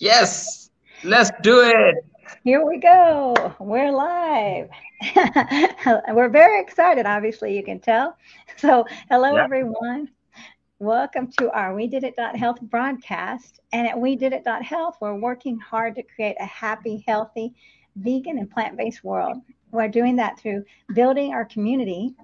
Yes, let's do it. Here we go. We're live. We're very excited, obviously, you can tell. So, hello, yeah. everyone. Welcome to our We Did It Health broadcast. And at We Did It Health, we're working hard to create a happy, healthy, vegan, and plant based world. We're doing that through building our community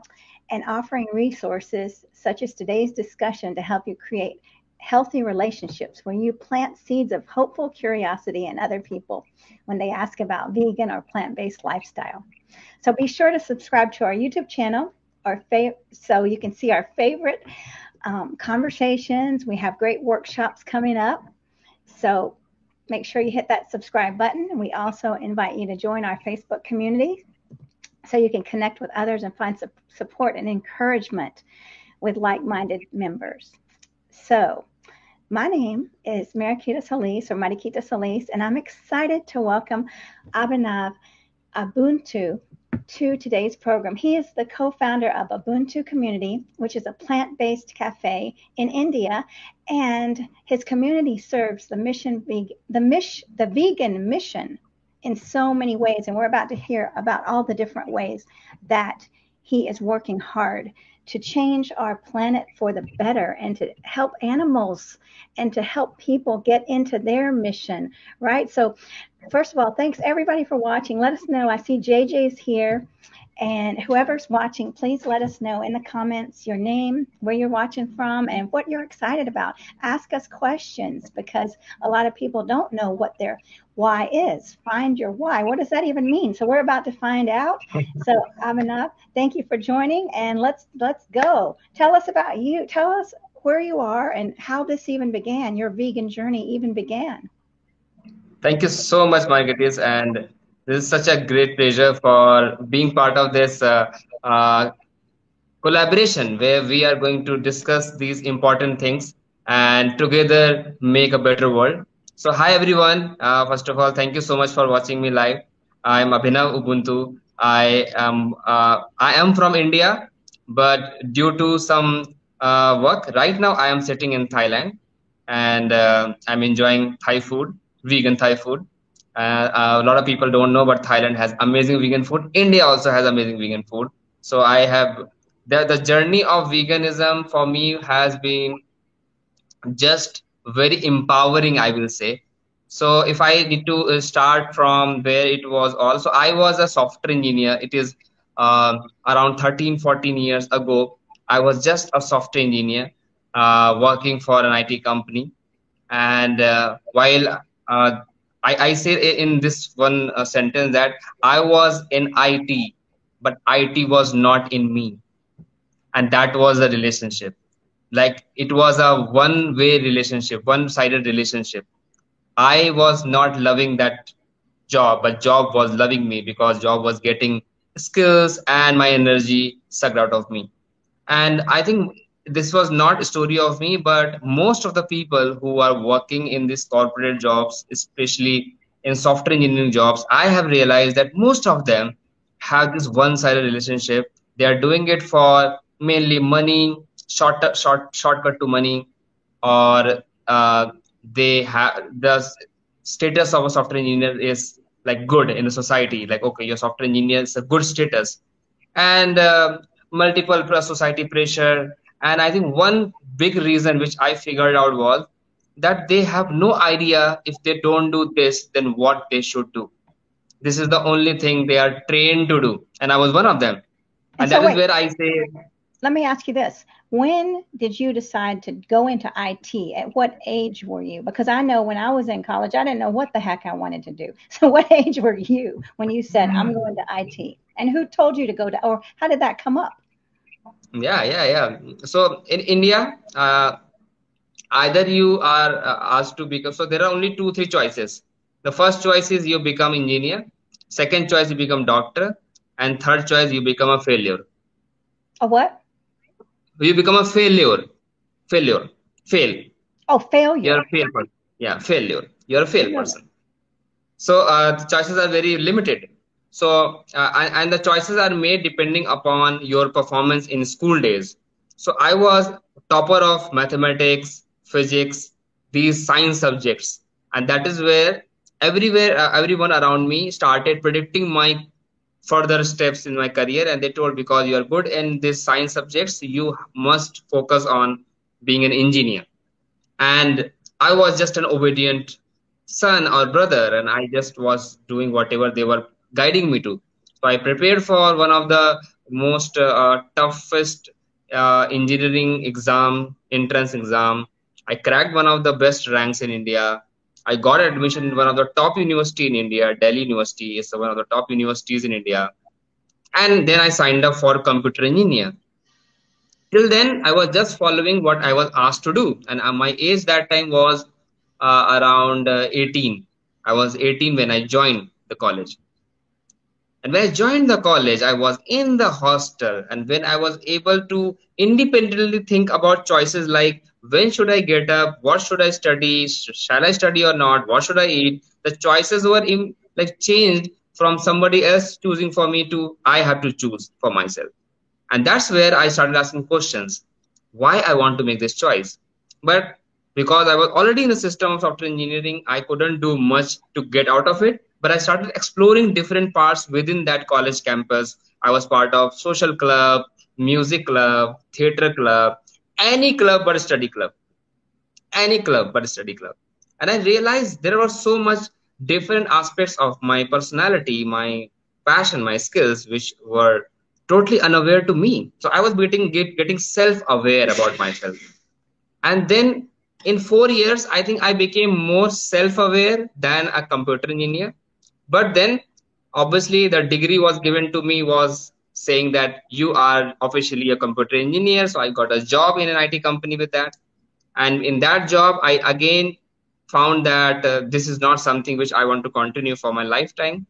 and offering resources such as today's discussion to help you create healthy relationships where you plant seeds of hopeful curiosity in other people when they ask about vegan or plant-based lifestyle. So be sure to subscribe to our YouTube channel our so you can see our favorite um, conversations. We have great workshops coming up. So make sure you hit that subscribe button. And we also invite you to join our Facebook community so you can connect with others and find su- support and encouragement with like-minded members. So my name is Marikita Solis or Marikita Solis, and I'm excited to welcome Abhinav Ubuntu to today's program. He is the co-founder of Ubuntu Community, which is a plant-based cafe in India, and his community serves the mission the mish, the vegan mission in so many ways, and we're about to hear about all the different ways that he is working hard to change our planet for the better and to help animals and to help people get into their mission, right? So, first of all, thanks everybody for watching. Let us know. I see JJ's here. And whoever's watching, please let us know in the comments your name, where you're watching from, and what you're excited about. Ask us questions because a lot of people don't know what their why is. Find your why. What does that even mean? So we're about to find out. So Abhinav, thank you for joining, and let's let's go. Tell us about you. Tell us where you are and how this even began. Your vegan journey even began. Thank you so much, Margaret, and this is such a great pleasure for being part of this uh, uh, collaboration where we are going to discuss these important things and together make a better world. So, hi everyone. Uh, first of all, thank you so much for watching me live. I am Abhinav Ubuntu. I am uh, I am from India, but due to some uh, work right now, I am sitting in Thailand, and uh, I'm enjoying Thai food, vegan Thai food uh, a lot of people don't know, but Thailand has amazing vegan food. India also has amazing vegan food. So I have the the journey of veganism for me has been just very empowering, I will say. So if I need to uh, start from where it was also, I was a software engineer. It is uh, around 13, 14 years ago. I was just a software engineer uh, working for an IT company. And uh, while uh, I, I say in this one uh, sentence that I was in IT, but IT was not in me. And that was a relationship. Like it was a one way relationship, one sided relationship. I was not loving that job, but job was loving me because job was getting skills and my energy sucked out of me. And I think this was not a story of me, but most of the people who are working in these corporate jobs, especially in software engineering jobs, I have realized that most of them have this one-sided relationship. They are doing it for mainly money, short, short, shortcut to money, or uh, they have the status of a software engineer is like good in the society. Like okay, your software engineer is a good status, and uh, multiple society pressure and I think one big reason which I figured out was that they have no idea if they don't do this, then what they should do. This is the only thing they are trained to do. And I was one of them. And, and so that wait, is where I say. Let me ask you this. When did you decide to go into IT? At what age were you? Because I know when I was in college, I didn't know what the heck I wanted to do. So, what age were you when you said, I'm going to IT? And who told you to go to, or how did that come up? Yeah yeah yeah. So in india uh, either you are uh, asked to become so there are only two three choices. The first choice is you become engineer. Second choice you become doctor. And third choice you become a failure. A what? You become a failure. Failure. Fail. Oh failure. You're a fail person. Yeah failure. You're a fail person. So uh, the choices are very limited so, uh, and, the choices are made depending upon your performance in school days. So I was topper of mathematics, physics, these science subjects. and that is where everywhere uh, everyone around me started predicting my further steps in my career and they told because you are good in these science subjects you must focus on being an engineer and i was just an obedient son or brother and i just was doing whatever they were guiding me to so i prepared for one of the most uh, toughest uh, engineering exam entrance exam i cracked one of the best ranks in india I got admission in one of the top university in India, Delhi University is one of the top universities in India. And then I signed up for computer engineer. Till then, I was just following what I was asked to do. And uh, my age that time was uh, around uh, 18. I was 18 when I joined the college. And when I joined the college, I was in the hostel. And when I was able to independently think about choices like when should I get up, what should I study, shall I study or not, what should I eat, the choices were in, like changed from somebody else choosing for me to I have to choose for myself. And that's where I started asking questions why I want to make this choice. But because I was already in the system of software engineering, I couldn't do much to get out of it but I started exploring different parts within that college campus. I was part of social club, music club, theater club, any club but study club, any club but study club. And I realized there were so much different aspects of my personality, my passion, my skills, which were totally unaware to me. So I was getting get, getting self-aware about myself. And then in four years, I think I became more self-aware than a computer engineer but then obviously the degree was given to me was saying that you are officially a computer engineer so i got a job in an it company with that. And in that job i again found that uh, this is not something which i want to continue for my lifetime.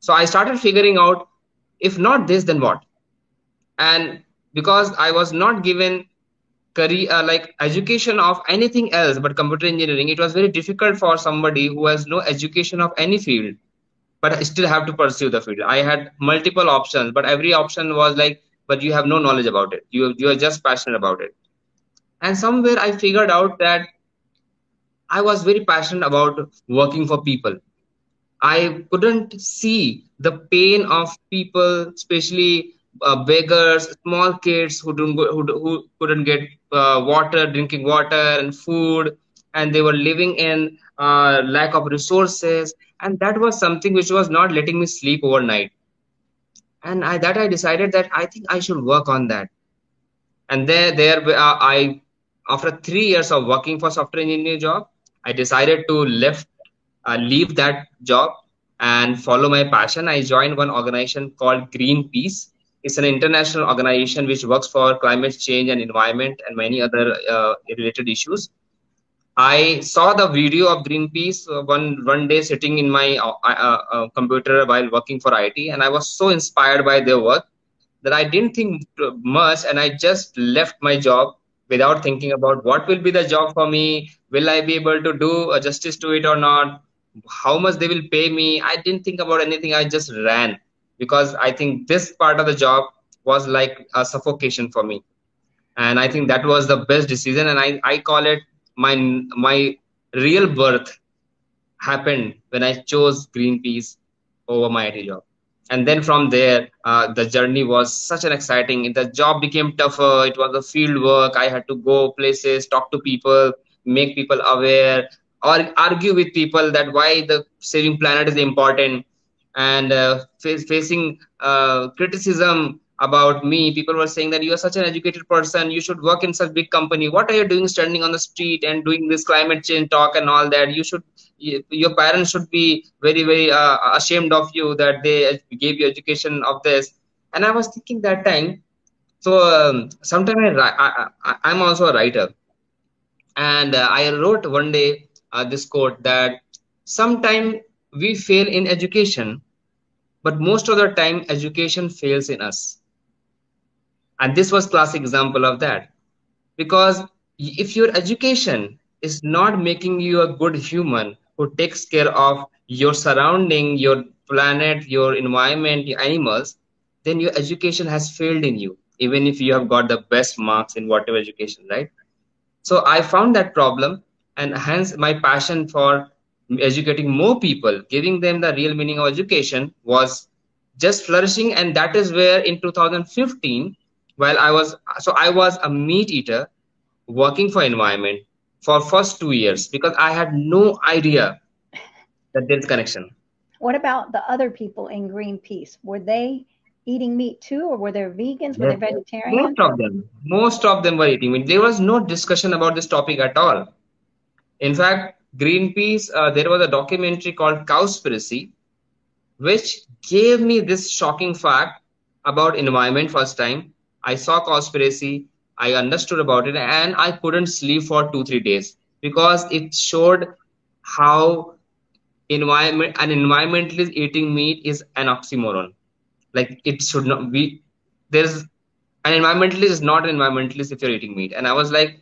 So i started figuring out if not this then what? And because i was not given career uh, like education of anything else but computer engineering it was very difficult for somebody who has no education of any field but I still have to pursue the field. I had multiple options, but every option was like, but you have no knowledge about it. You you are just passionate about it. And somewhere I figured out that I was very passionate about working for people. I couldn't see the pain of people, especially uh, beggars, small kids who don't go, who, who couldn't get uh, water, drinking water and food, and they were living in uh, lack of resources and that was something which was not letting me sleep overnight. And I, that i decided that i think i should work on that. And there there uh, i after three years of working for software engineer job i decided to left uh, leave that job and follow my passion. I joined one organization called greenpeace it's an international organization which works for climate change and environment and many other uh, related issues I saw the video of Greenpeace uh, one one day sitting in my uh, uh, uh, computer while working for IT, and I was so inspired by their work that I didn't think much, and I just left my job without thinking about what will be the job for me. Will I be able to do a justice to it or not? How much they will pay me? I didn't think about anything. I just ran because I think this part of the job was like a suffocation for me, and I think that was the best decision. And I I call it my my real birth happened when I chose Greenpeace over my IT job. And then from there, uh, the journey was such an exciting. The job became tougher. It was a field work. I had to go places, talk to people, make people aware, or argue with people that why the saving planet is important, and uh, facing uh, criticism about me. People were saying that you are such an educated person. You should work in such big company. What are you doing standing on the street and doing this climate change talk and all that? You should your parents should be very very uh, ashamed of you that they gave you education of this. And i was thinking that time so um, sometime I, I, i'm also a writer. And uh, i wrote one day uh, this quote that sometime we fail in education but most of the time education fails in us and this was classic example of that because if your education is not making you a good human who takes care of your surrounding your planet your environment your animals then your education has failed in you even if you have got the best marks in whatever education right so i found that problem and hence my passion for educating more people, giving them the real meaning of education was just flourishing. And that is where in 2015, while I was, so I was a meat eater working for environment for first two years because I had no idea that there's connection. What about the other people in Greenpeace? Were they eating meat too, or were there vegans? Were yes. they vegetarians? Most of them. Most of them were eating meat. There was no discussion about this topic at all. In fact, Greenpeace, uh, there was a documentary called Cowspiracy, which gave me this shocking fact about environment first time. I saw Cowspiracy, I understood about it, and I couldn't sleep for two, three days because it showed how environment an environmentalist eating meat is an oxymoron. Like it should not be there's an environmentalist is not an environmentalist if you're eating meat. And I was like,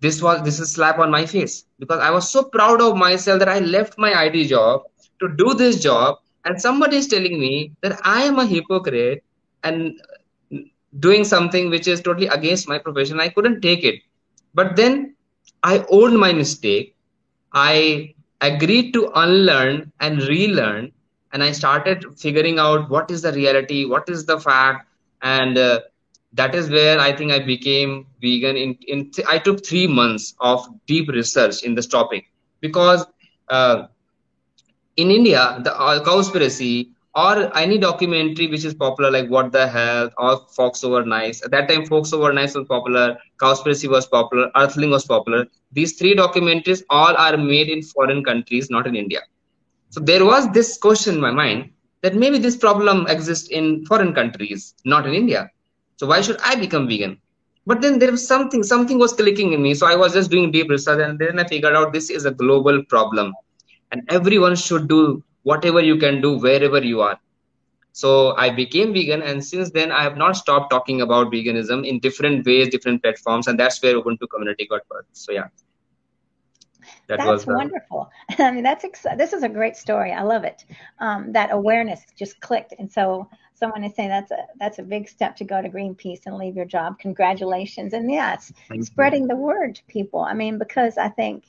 this was this is slap on my face because I was so proud of myself that I left my IT job to do this job, and somebody is telling me that I am a hypocrite and doing something which is totally against my profession. I couldn't take it, but then I owned my mistake. I agreed to unlearn and relearn, and I started figuring out what is the reality, what is the fact, and uh, that is where I think I became vegan. In, in th- I took three months of deep research in this topic because uh, in India, the uh, Cowspiracy or any documentary which is popular, like What the Health or Forks Over Knives. At that time, Forks Over Knives was popular, Cowspiracy was popular, Earthling was popular. These three documentaries all are made in foreign countries, not in India. So there was this question in my mind that maybe this problem exists in foreign countries, not in India. So why should I become vegan? But then there was something, something was clicking in me. So I was just doing deep research and then I figured out this is a global problem. And everyone should do whatever you can do wherever you are. So I became vegan, and since then I have not stopped talking about veganism in different ways, different platforms, and that's where Ubuntu community got birth. So yeah. That that's was, uh, wonderful. I mean, that's ex- this is a great story. I love it. Um, that awareness just clicked, and so someone is saying that's a that's a big step to go to Greenpeace and leave your job. Congratulations, and yes, spreading you. the word to people. I mean, because I think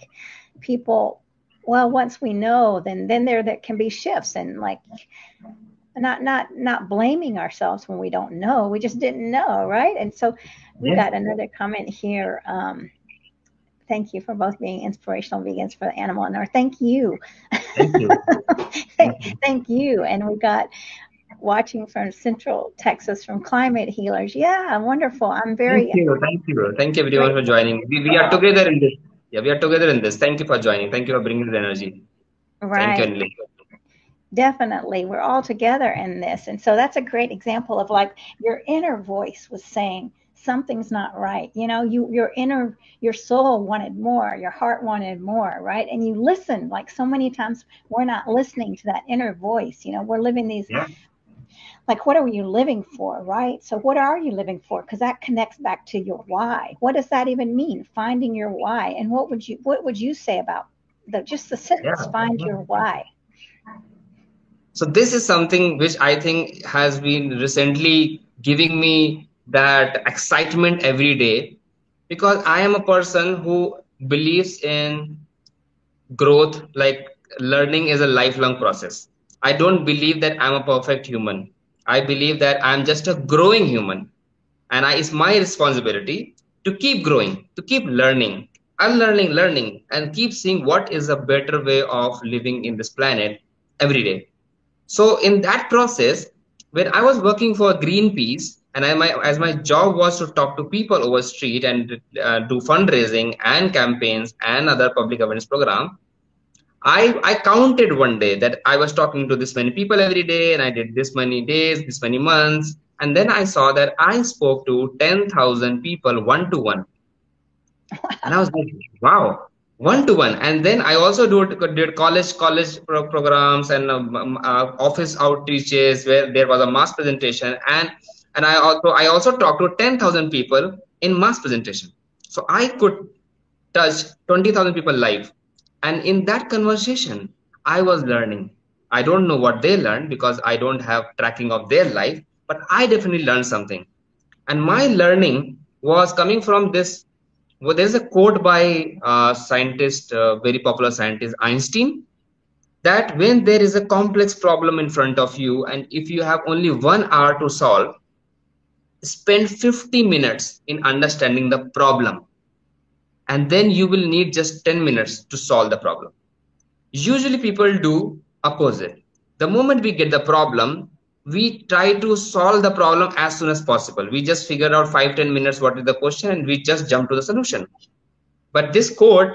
people, well, once we know, then then there that can be shifts and like not not not blaming ourselves when we don't know. We just didn't know, right? And so we got another comment here. Um, thank you for both being inspirational vegans for the animal and our Thank you. Thank you. thank, you. And we got watching from Central Texas from Climate Healers. Yeah, wonderful. I'm very. Thank you. Thank you. Thank you everyone for joining. We, we are together in this. Yeah, we are together in this. Thank you for joining. Thank you for bringing the energy. Right. Thank you. Definitely. We're all together in this. And so that's a great example of like your inner voice was saying, something's not right you know you your inner your soul wanted more your heart wanted more right and you listen like so many times we're not listening to that inner voice you know we're living these yeah. Like what are you living for right so what are you living for because that connects back to your why what does that even mean finding your why and what would you what would you say about the just the sentence yeah. find your why so this is something which i think has been recently giving me that excitement every day because I am a person who believes in growth, like learning is a lifelong process. I don't believe that I'm a perfect human. I believe that I'm just a growing human. And I, it's my responsibility to keep growing, to keep learning, unlearning, learning, and keep seeing what is a better way of living in this planet every day. So, in that process, when I was working for Greenpeace, and I, my, as my job was to talk to people over street and uh, do fundraising and campaigns and other public awareness program I, I counted one day that I was talking to this many people every day and I did this many days, this many months. And then I saw that I spoke to 10,000 people one to one. And I was like, wow, one to one. And then I also do, did college college pro- programs and um, um uh, office outreaches where there was a mass presentation. And and i also i also talked to 10000 people in mass presentation so i could touch 20000 people live and in that conversation i was learning. I don't know what they learned because i don't have tracking of their life but i definitely learned something. And my learning was coming from this well, there's a quote by a scientist uh, very popular scientist einstein that when there is a complex problem in front of you and if you have only one hour to solve spend 50 minutes in understanding the problem and then you will need just 10 minutes to solve the problem. Usually people do opposite. The moment we get the problem we try to solve the problem as soon as possible. We just figure out 5 10 minutes what is the question and we just jump to the solution. But this code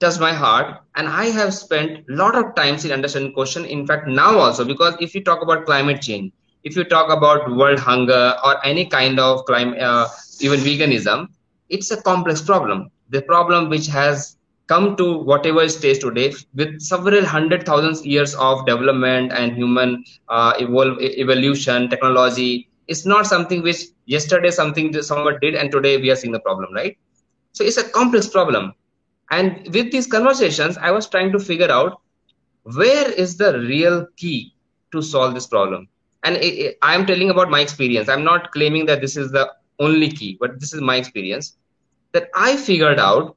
touched my heart and i have spent a lot of times in understanding question. In fact now also because if you talk about climate change if you talk about world hunger or any kind of climate, uh, even veganism, it's a complex problem. The problem which has come to whatever stage today with several hundred thousands years of development and human uh, evolve, evolution, technology, it's not something which yesterday something someone did and today we are seeing the problem, right? So it's a complex problem. And with these conversations, I was trying to figure out where is the real key to solve this problem and i am telling about my experience i'm not claiming that this is the only key but this is my experience that i figured out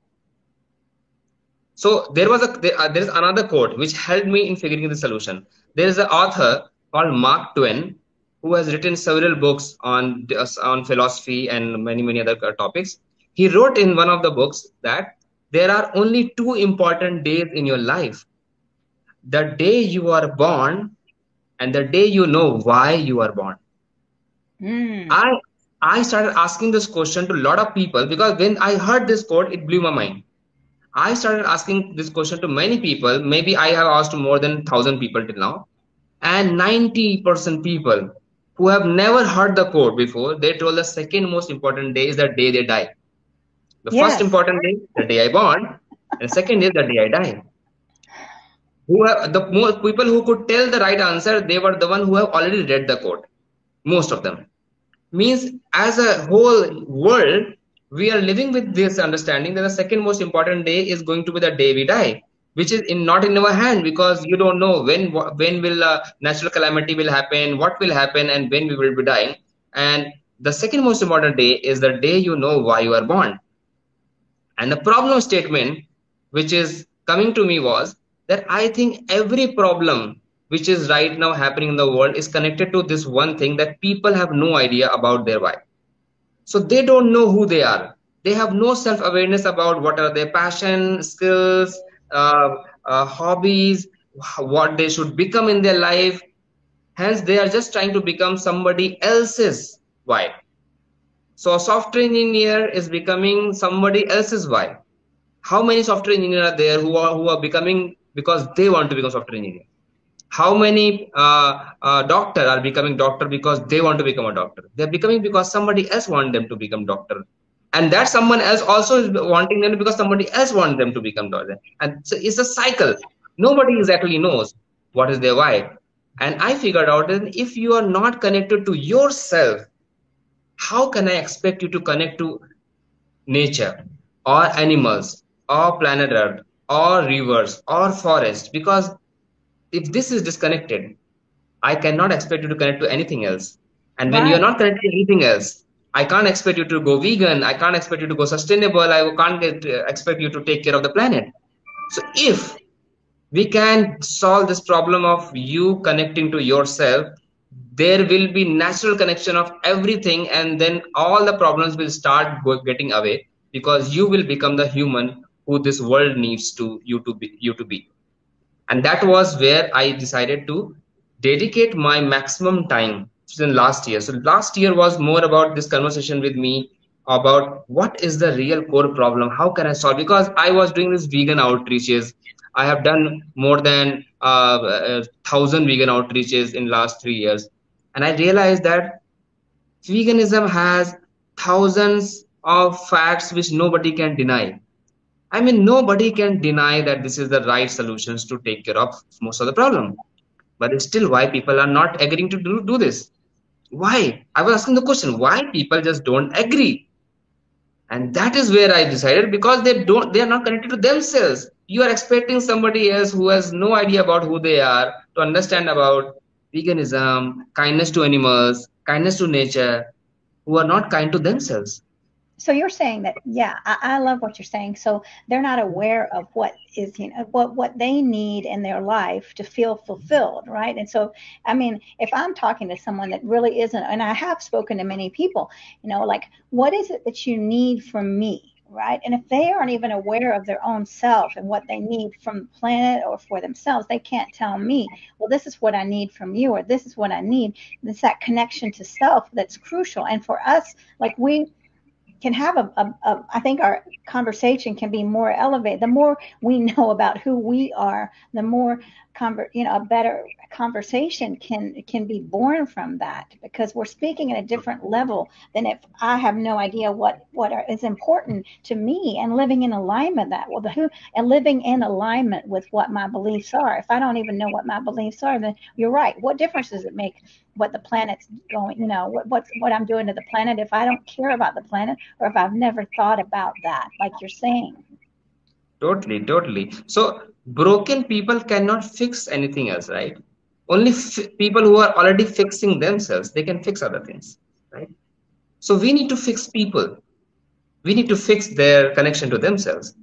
so there was a there, uh, there is another quote which helped me in figuring the solution. There is an author called mark twain who has written several books on on philosophy and many many other uh, topics. He wrote in one of the books that there are only two important days in your life. The day you are born and the day you know why you are born. Mm. i i started asking this question to a lot of people because when i heard this quote it blew my mind. I started asking this question to many people. Maybe i have asked more than 1000 people till now. And 90% people who have never heard the quote before they told the second most important day is the day they die. The yes. first important day the day i born. And the second is the day i die. Who have the most people who could tell the right answer they were the one who have already read the quote. most of them means as a whole world we are living with this understanding that the second most important day is going to be the day we die which is in not in our hand because you don't know when when will a natural calamity will happen what will happen and when we will be dying. And the second most important day is the day you know why you are born. And the problem statement which is coming to me was that I think every problem which is right now happening in the world is connected to this one thing that people have no idea about their why. So they don't know who they are. They have no self awareness about what are their passion, skills, uh, uh, hobbies, what they should become in their life. Hence, they are just trying to become somebody else's why. So, a software engineer is becoming somebody else's why. How many software engineers are there who are who are becoming because they want to become software engineer how many uh, uh, doctor are becoming doctor because they want to become a doctor? They're becoming because somebody else want them to become doctor. And that someone else also is wanting them because somebody else wants them to become doctor. And so it's a cycle. Nobody exactly knows what is their why. And i figured out that if you are not connected to yourself how can i expect you to connect to nature or animals or planet earth or rivers or forest? Because if this is disconnected i cannot expect you to connect to anything else. And when you're not connected to anything else i can't expect you to go vegan i can't expect you to go sustainable i can't get, uh, expect you to take care of the planet. So if we can solve this problem of you connecting to yourself there will be natural connection of everything and then all the problems will start getting away because you will become the human who this world needs to you to be you to be and that was where i decided to dedicate my maximum time in last year. So last year was more about this conversation with me about what is the real core problem? How can i solve? Because i was doing this vegan outreaches. I have done more than uh, a thousand vegan outreaches in last three years. And i realized that veganism has thousands of facts which nobody can deny I mean, nobody can deny that this is the right solutions to take care of most of the problem. But it's still why people are not agreeing to do, do this. Why? I was asking the question, why people just don't agree? And that is where I decided because they don't they are not connected to themselves. You are expecting somebody else who has no idea about who they are to understand about veganism, kindness to animals, kindness to nature, who are not kind to themselves so you're saying that yeah I, I, love what you're saying so they're not aware of what is you know what what they need in their life to feel fulfilled right and so i mean if i'm talking to someone that really isn't and i have spoken to many people you know like what is it that you need from me right? And if they aren't even aware of their own self and what they need from the planet or for themselves, they can't tell me, well, this is what I need from you, or this is what I need. It's that connection to self that's crucial. And for us, like we can have a, a, a I think our conversation can be more elevated. The more we know about who we are, the more conver- you know a better conversation can can be born from that because we're speaking at a different level than if I have no idea what what are, is important to me and living in alignment that well the who and living in alignment with what my beliefs are. If I don't even know what my beliefs are, then you're right. What difference does it make what the planet's going? You know what what what I'm doing to the planet if I don't care about the planet or if I've never thought about that, like you're saying. Totally, totally. So broken people cannot fix anything else right only people who are already fixing themselves they can fix other things right so we need to fix people we need to fix their connection to themselves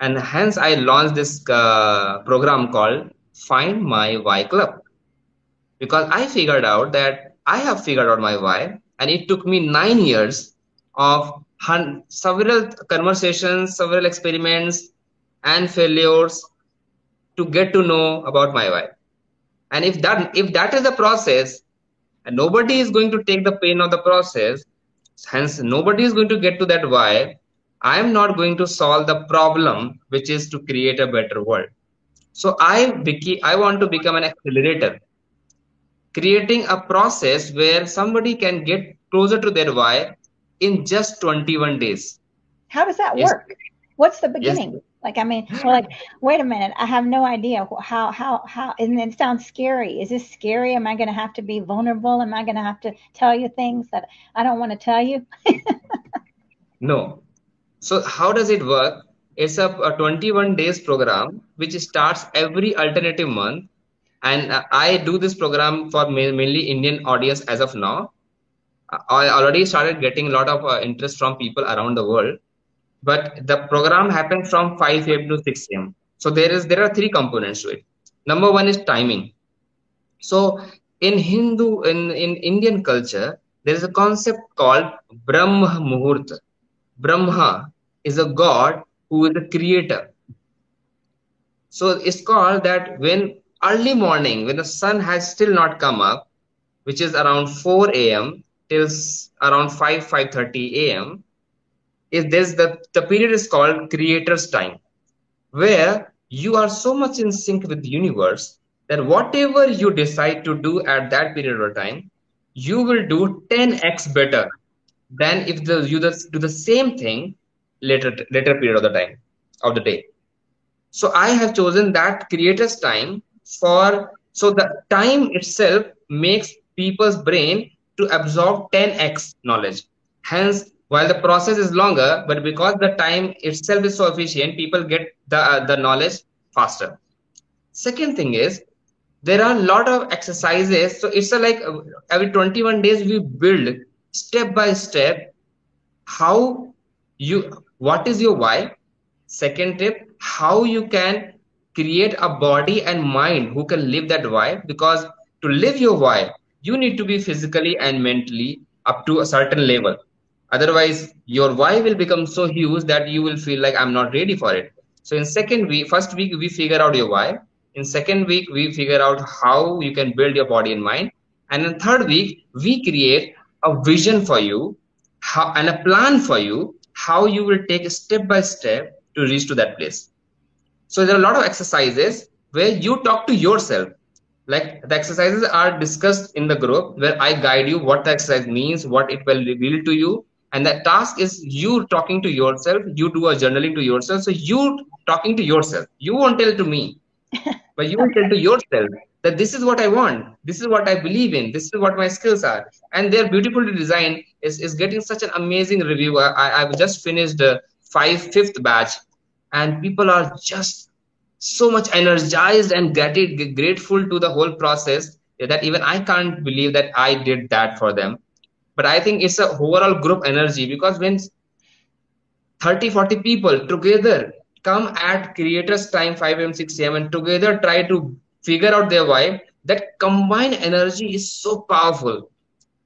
and hence i launched this uh, program called find my why club because i figured out that i have figured out my why and it took me nine years of several conversations several experiments and failures to get to know about my why. and if that if that is the process and nobody is going to take the pain of the process hence nobody is going to get to that why i am not going to solve the problem which is to create a better world so i beca- i want to become an accelerator creating a process where somebody can get closer to their why in just 21 days how does that yes. work what's the beginning yes. Like, I mean, well, like, wait a minute, I have no idea how, how, how, and it sounds scary. Is this scary? Am I going to have to be vulnerable? Am I going to have to tell you things that I don't want to tell you? no. So, how does it work? It's a, a 21 days program which starts every alternative month. And I do this program for mainly Indian audience as of now. I already started getting a lot of uh, interest from people around the world but the program happens from 5 a.m. to 6 a.m. So there is there are three components to it. Number one is timing. So in Hindu in, in Indian culture, there is a concept called Brahma Muhurta. Brahma is a god who is the creator. So it's called that when early morning, when the sun has still not come up, which is around 4 a.m. till around 5 5:30 a.m is this the, the period is called creator's time where you are so much in sync with the universe that whatever you decide to do at that period of time you will do 10x better than if the, you do the same thing later later period of the time of the day so i have chosen that creator's time for so the time itself makes people's brain to absorb 10x knowledge. Hence while the process is longer but because the time itself is so efficient people get the uh, the knowledge faster. Second thing is there are a lot of exercises. So it's a like uh, every 21 days we build step by step how you what is your why? Second tip how you can create a body and mind who can live that why? Because to live your why you need to be physically and mentally up to a certain level. Otherwise your why will become so huge that you will feel like i'm not ready for it. So in second week first week we figure out your why. In second week we figure out how you can build your body and mind. And in third week we create a vision for you how, and a plan for you how you will take step by step to reach to that place so there are a lot of exercises where you talk to yourself. Like the exercises are discussed in the group where i guide you what the exercise means what it will reveal to you. And the task is you talking to yourself. You do a journaling to yourself. So you talking to yourself. You won't tell to me but you will tell to yourself that this is what i want. This is what i believe in. This is what my skills are. And they're beautifully designed is, is getting such an amazing review i i've just finished the five fifth batch and people are just so much energized and grateful to the whole process that even i can't believe that i did that for them. But i think it's a overall group energy because when 30 40 people together come at creators time 5 am 6 am and together try to figure out their why that combined energy is so powerful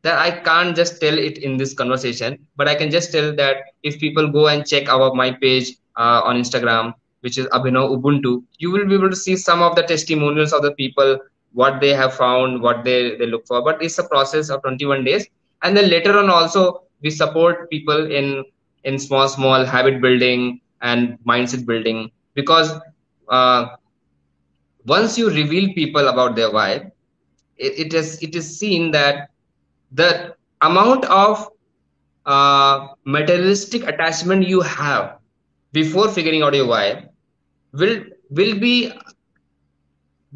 that I can't just tell it in this conversation, but I can just tell that if people go and check our my page uh, on Instagram, which is Abhinav Ubuntu, you will be able to see some of the testimonials of the people, what they have found, what they, they look for. But it's a process of 21 days. And then later on also we support people in in small, small habit building and mindset building because uh, once you reveal people about their why, it, it is it is seen that the amount of uh, materialistic attachment you have before figuring out your why will will be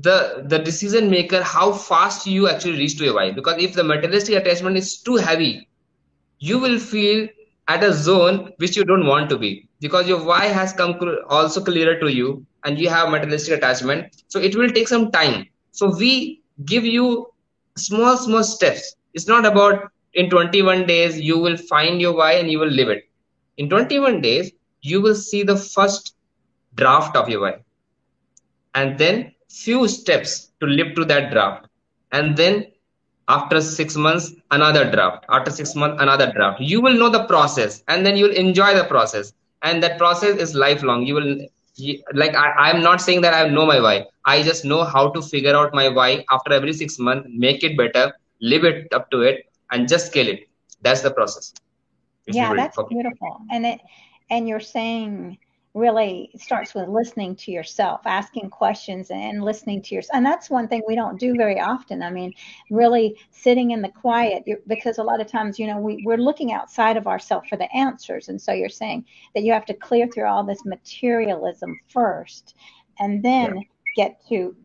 the the decision maker how fast you actually reach to your why. Because if the materialistic attachment is too heavy you will feel at a zone which you don't want to be. Because your why has come also clearer to you and you have materialistic attachment. So it will take some time. So we give you small small steps. It's not about in 21 days you will find your why and you will live it. In 21 days, you will see the first draft of your why. And then few steps to live to that draft. And then after six months, another draft. After six months, another draft. You will know the process and then you'll enjoy the process. And that process is lifelong. You will like I, i'm not saying that i know my why i just know how to figure out my why after every six months make it better live it up to it and just scale it that's the process yeah that's beautiful and it and you're saying really starts with listening to yourself asking questions and listening to yourself. And that's one thing we don't do very often. I mean really sitting in the quiet because a lot of times you know we, we're looking outside of ourselves for the answers. And so you're saying that you have to clear through all this materialism first and then yeah. get to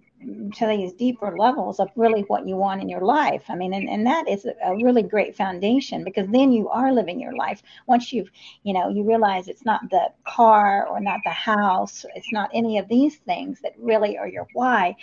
to these deeper levels of really what you want in your life. I mean, and, and that is a really great foundation because then you are living your life. Once you've, you know, you realize it's not the car or not the house, it's not any of these things that really are your why.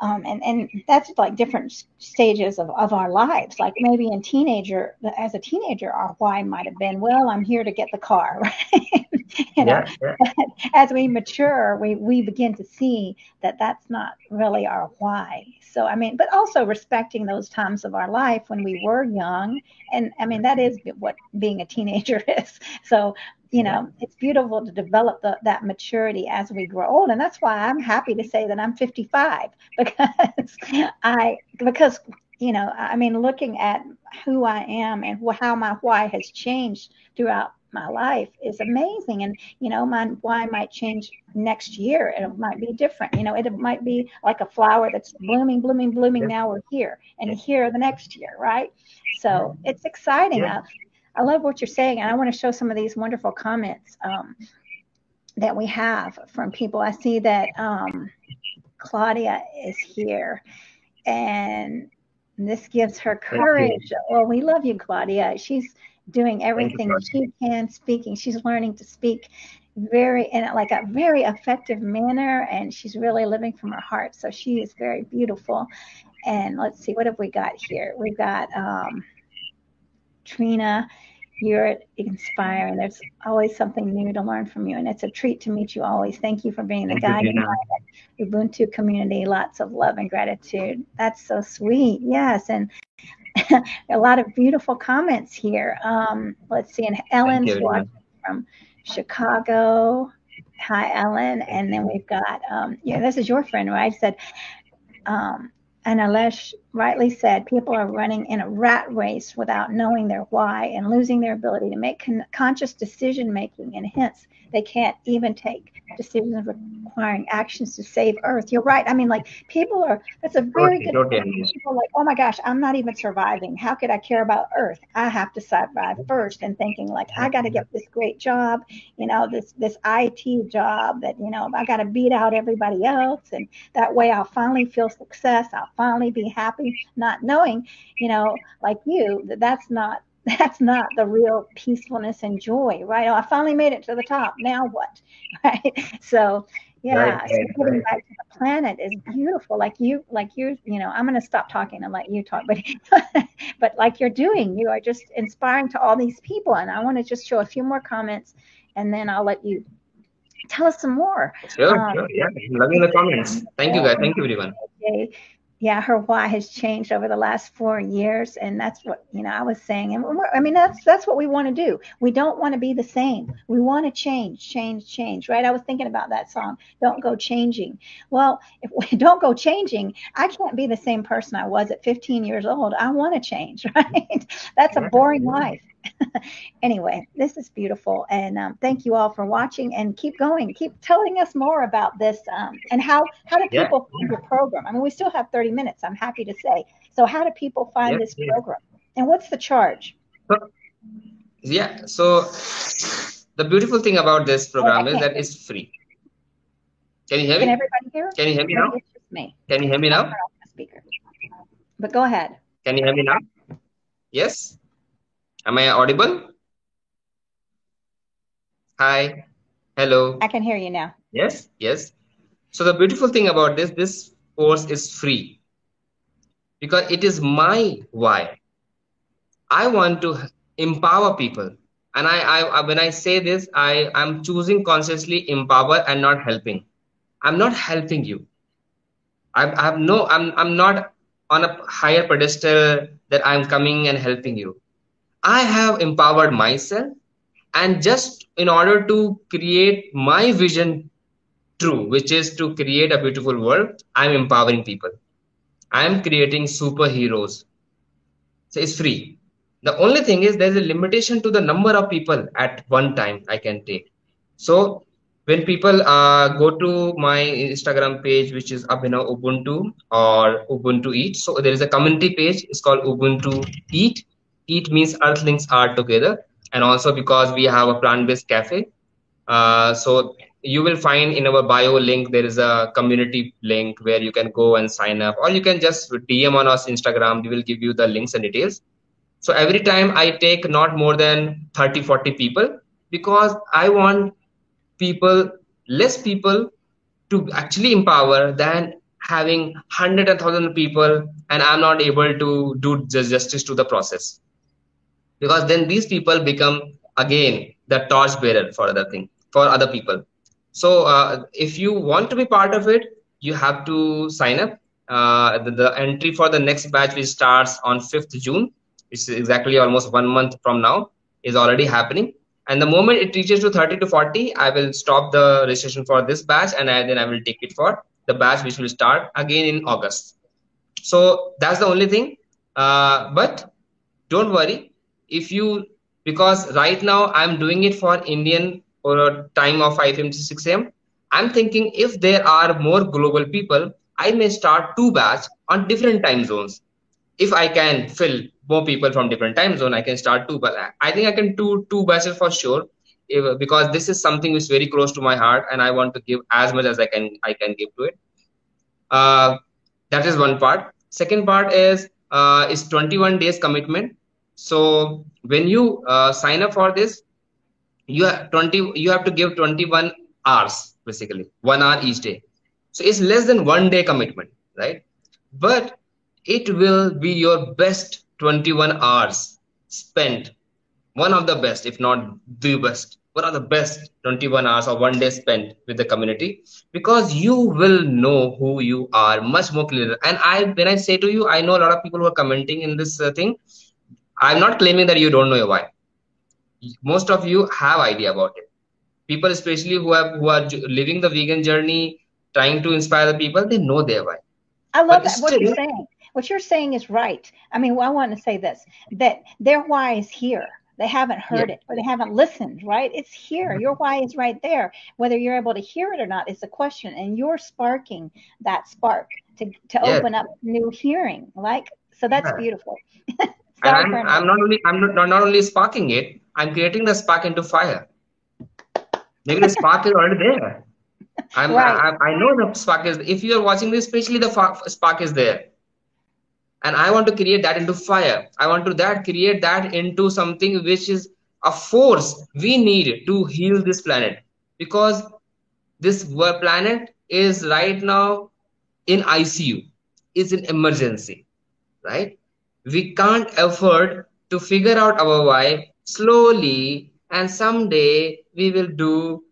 Um, and and that's like different stages of, of our lives like maybe in teenager as a teenager our why might have been well i'm here to get the car right you know yeah, yeah. as we mature we we begin to see that that's not really our why. So i mean but also respecting those times of our life when we were young. And i mean that is what being a teenager is. So you know it's beautiful to develop the, that maturity as we grow old. And that's why i'm happy to say that i'm 55 because i because you know i mean looking at who i am and how my why has changed throughout my life is amazing. And you know my why might change next year it might be different. You know it might be like a flower that's blooming blooming blooming. Now we're here and here the next year right? So it's exciting. Yeah. I love what you're saying, and I want to show some of these wonderful comments um, that we have from people. I see that um, Claudia is here, and this gives her courage. Well, we love you, Claudia. She's doing everything she can, speaking. She's learning to speak very in like a very effective manner, and she's really living from her heart. So she is very beautiful. And let's see, what have we got here? We've got. Um, Trina. You're inspiring. There's always something new to learn from you, and it's a treat to meet you always. Thank you for being the guide in my Ubuntu community. Lots of love and gratitude. That's so sweet. Yes, and a lot of beautiful comments here. Um, let's see, and Ellen's watching from Chicago. Hi, Ellen. And then we've got, um, yeah, this is your friend, right? Said, um, and Alesh rightly said, people are running in a rat race without knowing their why and losing their ability to make con- conscious decision making, and hence they can't even take decisions requiring actions to save Earth. You're right. I mean, like people are. That's a very good. People are like, oh my gosh, I'm not even surviving. How could I care about Earth? I have to survive first. And thinking like, I got to get this great job. You know, this this IT job that you know I got to beat out everybody else, and that way I'll finally feel success. I'll finally be happy, not knowing, you know, like you, that that's not that's not the real peacefulness and joy, right? Oh, I finally made it to the top. Now what? Right? So, yeah right, so right, back to the planet is beautiful. Like you like you you know i'm going to stop talking and let you talk but but like you're doing you are just inspiring to all these people. And i want to just show a few more comments and then i'll let you tell us some more. Sure um, sure yeah. Loving the comments. Thank you guys. Thank you everyone. Okay yeah, her why has changed over the last four years, and that's what you know I was saying. And I mean that's that's what we want to do. We don't want to be the same. We want to change, change, change. Right? I was thinking about that song. Don't go changing. Well, if we don't go changing, I can't be the same person I was at 15 years old. I want to change. Right? That's a boring life. anyway, this is beautiful. And um, thank you all for watching and keep going. Keep telling us more about this um, and how, how do people yeah. find your program? I mean, we still have 30 minutes, I'm happy to say. So, how do people find yeah, this yeah. program? And what's the charge? Yeah. So, the beautiful thing about this program oh, is that it's free. Can you hear me? Can everybody hear? Can you hear me now? Just me. Can you hear me now? Speaker. But go ahead. Can you hear me now? Yes. Am I audible? Hi. Hello. I can hear you now. Yes, yes. So the beautiful thing about this, this course is free because it is my why. I want to empower people. And I, I when I say this, I, I'm choosing consciously empower and not helping. I'm not helping you. I, I have no, I'm, I'm not on a higher pedestal that I'm coming and helping you. I have empowered myself and just in order to create my vision true, which is to create a beautiful world, I'm empowering people. I'm creating superheroes. So it's free. The only thing is there's a limitation to the number of people at one time I can take. So when people uh, go to my Instagram page, which is Abhinav Ubuntu or Ubuntu Eat, so there is a community page. It's called Ubuntu Eat eat means earthlings are together and also because we have a plant-based cafe. Uh, so you will find in our bio link there is a community link where you can go and sign up or you can just dm on us instagram. We will give you the links and details. So every time i take not more than 30 40 people because i want people less people to actually empower than having hundred and thousand people and i'm not able to do justice to the process because then these people become again the torch bearer for other thing for other people. So uh, if you want to be part of it you have to sign up. Uh, the, the, entry for the next batch which starts on 5th june which is exactly almost one month from now is already happening. And the moment it reaches to 30 to 40 i will stop the registration for this batch and I, then i will take it for the batch which will start again in august. So that's the only thing. Uh, but don't worry if you because right now i'm doing it for indian or time of 5 am to 6 am i'm thinking if there are more global people i may start two batch on different time zones. If i can fill more people from different time zone i can start two but i think i can do two batches for sure if, because this is something which is very close to my heart and i want to give as much as i can i can give to it. Uh, that is one part. Second part is uh, is 21 days commitment so when you uh, sign up for this you have 20 you have to give 21 hours basically one hour each day. So it's less than one day commitment right? But it will be your best 21 hours spent. One of the best if not the best one of the best 21 hours or one day spent with the community because you will know who you are much more clearer and i when i say to you i know a lot of people who are commenting in this uh, thing i'm not claiming that you don't know your why. Most of you have idea about it. People especially who have who are living the vegan journey trying to inspire the people they know their why. I love that what you're saying. What you're saying is right. I mean well, i want to say this that their why is here. They haven't heard yeah. it or they haven't listened right? It's here. Mm-hmm. your why is right there. Whether you're able to hear it or not is the question and you're sparking that spark to, to yeah. open up new hearing like so that's yeah. beautiful and I'm, I'm not only I'm not, not only sparking it, I'm creating the spark into fire. Maybe the spark is already there. I'm, right. I, I know the spark is. If you are watching this, especially the spark is there, and I want to create that into fire. I want to that create that into something which is a force we need to heal this planet because this planet is right now in ICU, is in emergency, right? We can't afford to figure out our why slowly and someday we will do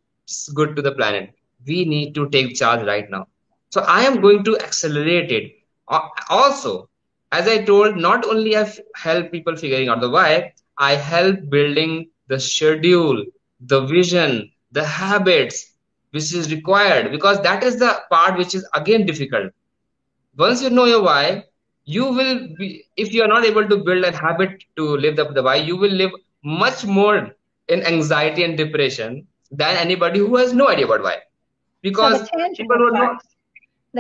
good to the planet. We need to take charge right now. So I am going to accelerate it. Also, as I told, not only I help people figuring out the why, I help building the schedule, the vision, the habits, which is required because that is the part which is again difficult. Once you know your why, you will be, if you are not able to build a habit to live the why, you will live much more in anxiety and depression than anybody who has no idea about why. Because so people who know,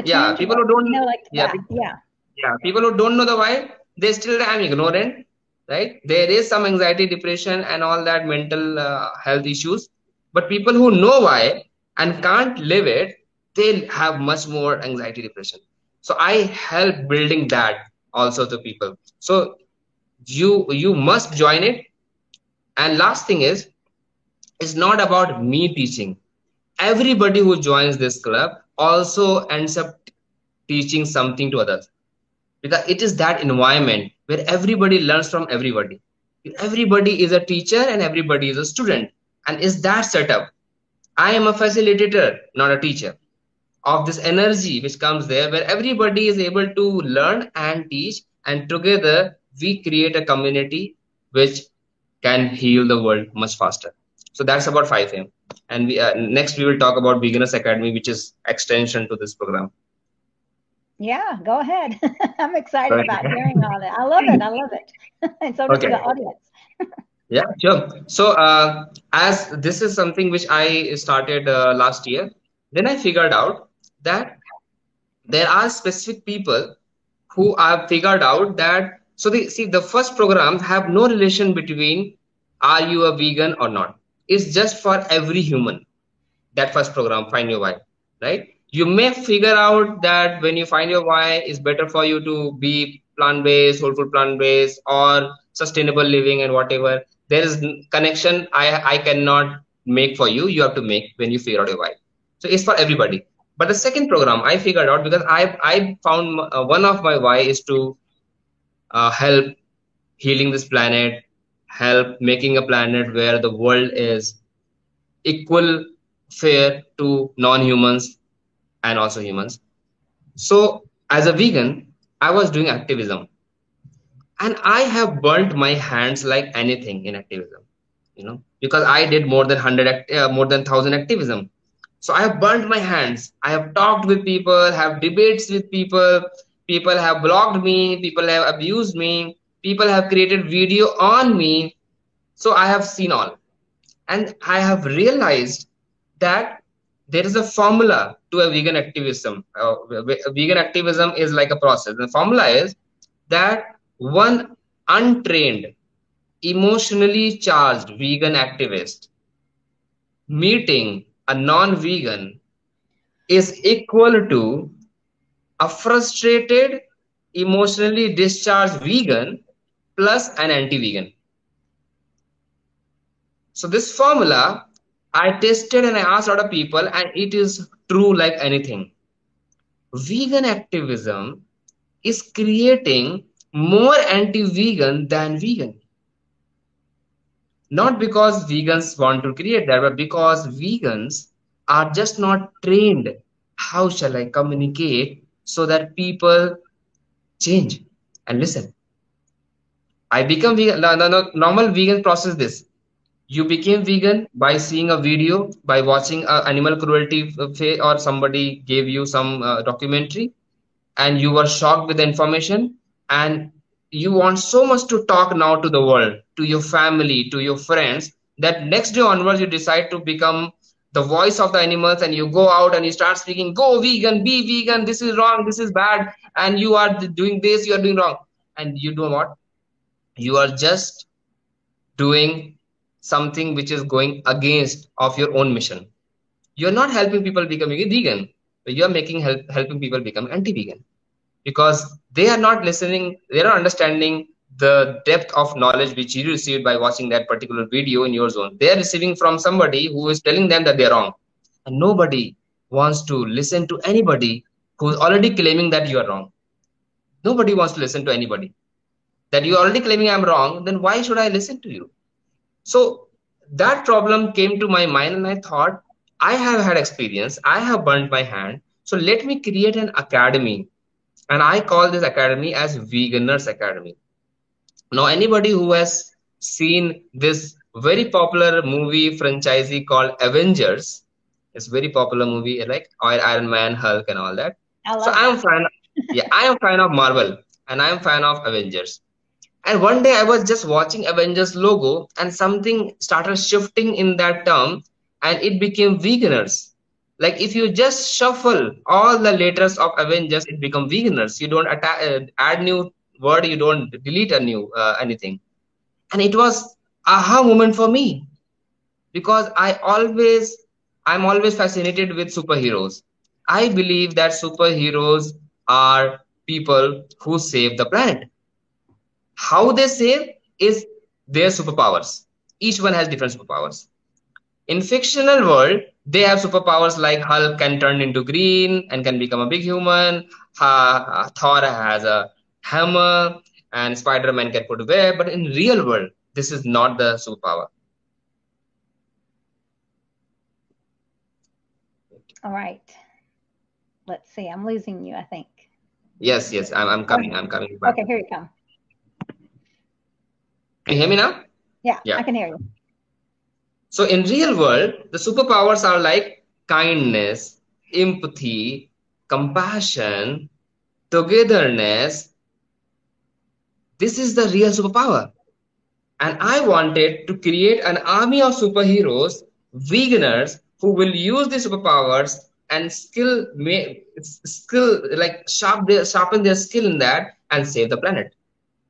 yeah, people who don't, like yeah, yeah, yeah, people who don't know the why, they still am ignorant right? There is some anxiety depression and all that mental uh, health issues. But people who know why and can't live it they have much more anxiety depression so i help building that also to people. So you you must join it. And last thing is it's not about me teaching. Everybody who joins this club also ends up teaching something to others. Because it is that environment where everybody learns from everybody. Everybody is a teacher and everybody is a student. And is that setup. I am a facilitator not a teacher of this energy which comes there where everybody is able to learn and teach and together we create a community which can heal the world much faster so that's about 5am and we, uh, next we will talk about veganers academy which is extension to this program yeah, go ahead. I'm excited right. about hearing all that. I love it. I love it. and so does okay. the audience. yeah, sure. So, uh, as this is something which I started uh, last year, then I figured out that there are specific people who have figured out that. So, they see the first program have no relation between are you a vegan or not. It's just for every human. That first program, find your why, right? you may figure out that when you find your why it's better for you to be plant-based whole food plant-based or sustainable living and whatever there is connection i i cannot make for you you have to make when you figure out your why so it's for everybody but the second program i figured out because i i found uh, one of my why is to uh, help healing this planet help making a planet where the world is equal fair to non-humans and also humans. So as a vegan, I was doing activism and I have burnt my hands like anything in activism, you know, because I did more than 100, uh, more than 1000 activism. So I have burnt my hands. I have talked with people, have debates with people. People have blocked me. People have abused me. People have created video on me. So I have seen all. And I have realized that there is a formula to a vegan activism. Uh, vegan activism is like a process. The formula is that one untrained, emotionally charged vegan activist meeting a non-vegan is equal to a frustrated, emotionally discharged vegan plus an anti-vegan. So this formula I tested and I asked a lot of people, and it is true like anything. Vegan activism is creating more anti-vegan than vegan. Not because vegans want to create that, but because vegans are just not trained. How shall I communicate so that people change and listen? I become vegan. No, no, no, normal vegan process this you became vegan by seeing a video by watching a animal cruelty or somebody gave you some uh, documentary and you were shocked with the information and you want so much to talk now to the world to your family to your friends that next day onwards you decide to become the voice of the animals and you go out and you start speaking go vegan be vegan this is wrong this is bad and you are doing this you are doing wrong. And you do what? You are just doing something which is going against of your own mission. You're not helping people becoming a vegan but you're making help helping people become anti-vegan. Because they are not listening they're not understanding the depth of knowledge which you received by watching that particular video in your zone they're receiving from somebody who is telling them that they're wrong and nobody wants to listen to anybody who's already claiming that you are wrong. Nobody wants to listen to anybody. That you're already claiming I'm wrong, then why should I listen to you? So that problem came to my mind, and I thought, I have had experience, I have burnt my hand. So let me create an academy. And I call this academy as Veganers Academy. Now, anybody who has seen this very popular movie franchisee called Avengers, it's very popular movie like Iron Man, Hulk, and all that. I so I'm fan. yeah, I am fan of Marvel, and I am fan of Avengers. And one day I was just watching Avengers logo, and something started shifting in that term, and it became veganers. Like if you just shuffle all the letters of Avengers, it become veganers. You don't uh, add new word, you don't delete a new uh, anything. And it was aha moment for me because I always I'm always fascinated with superheroes. I believe that superheroes are people who save the planet. How they save is their superpowers. Each one has different superpowers. In fictional world, they have superpowers like Hulk can turn into green and can become a big human. Uh, Thor has a hammer, and Spider-Man can put a web. But in real world, this is not the superpower. All right. Let's see. I'm losing you, I think. Yes, yes. I'm, I'm coming. Okay. I'm coming back. Okay, here you come. Can you hear me now? Yeah, yeah, I can hear you. So in real world, the superpowers are like kindness, empathy, compassion, togetherness. This is the real superpower. And I wanted to create an army of superheroes, veganers, who will use these superpowers and skill skill like sharp sharpen their skill in that and save the planet.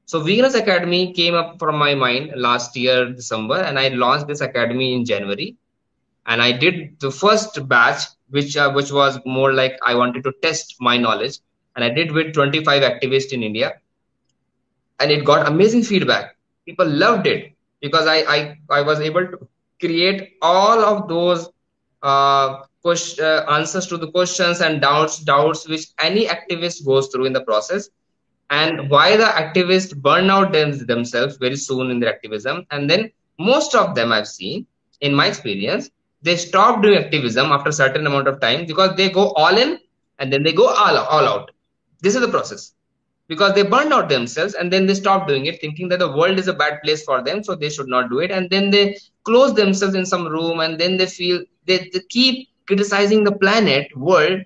So Veganers Academy came up from my mind last year December, and I launched this academy in January. And I did the first batch, which uh, which was more like I wanted to test my knowledge, and I did with 25 activists in India, and it got amazing feedback. People loved it because I I, I was able to create all of those uh, uh, answers to the questions and doubts doubts which any activist goes through in the process. And why the activists burn out them, themselves very soon in their activism. And then most of them i've seen in my experience they stop doing activism after a certain amount of time because they go all in and then they go all, all out. This is the process because they burn out themselves and then they stop doing it thinking that the world is a bad place for them so they should not do it and then they close themselves in some room and then they feel they, they keep criticizing the planet world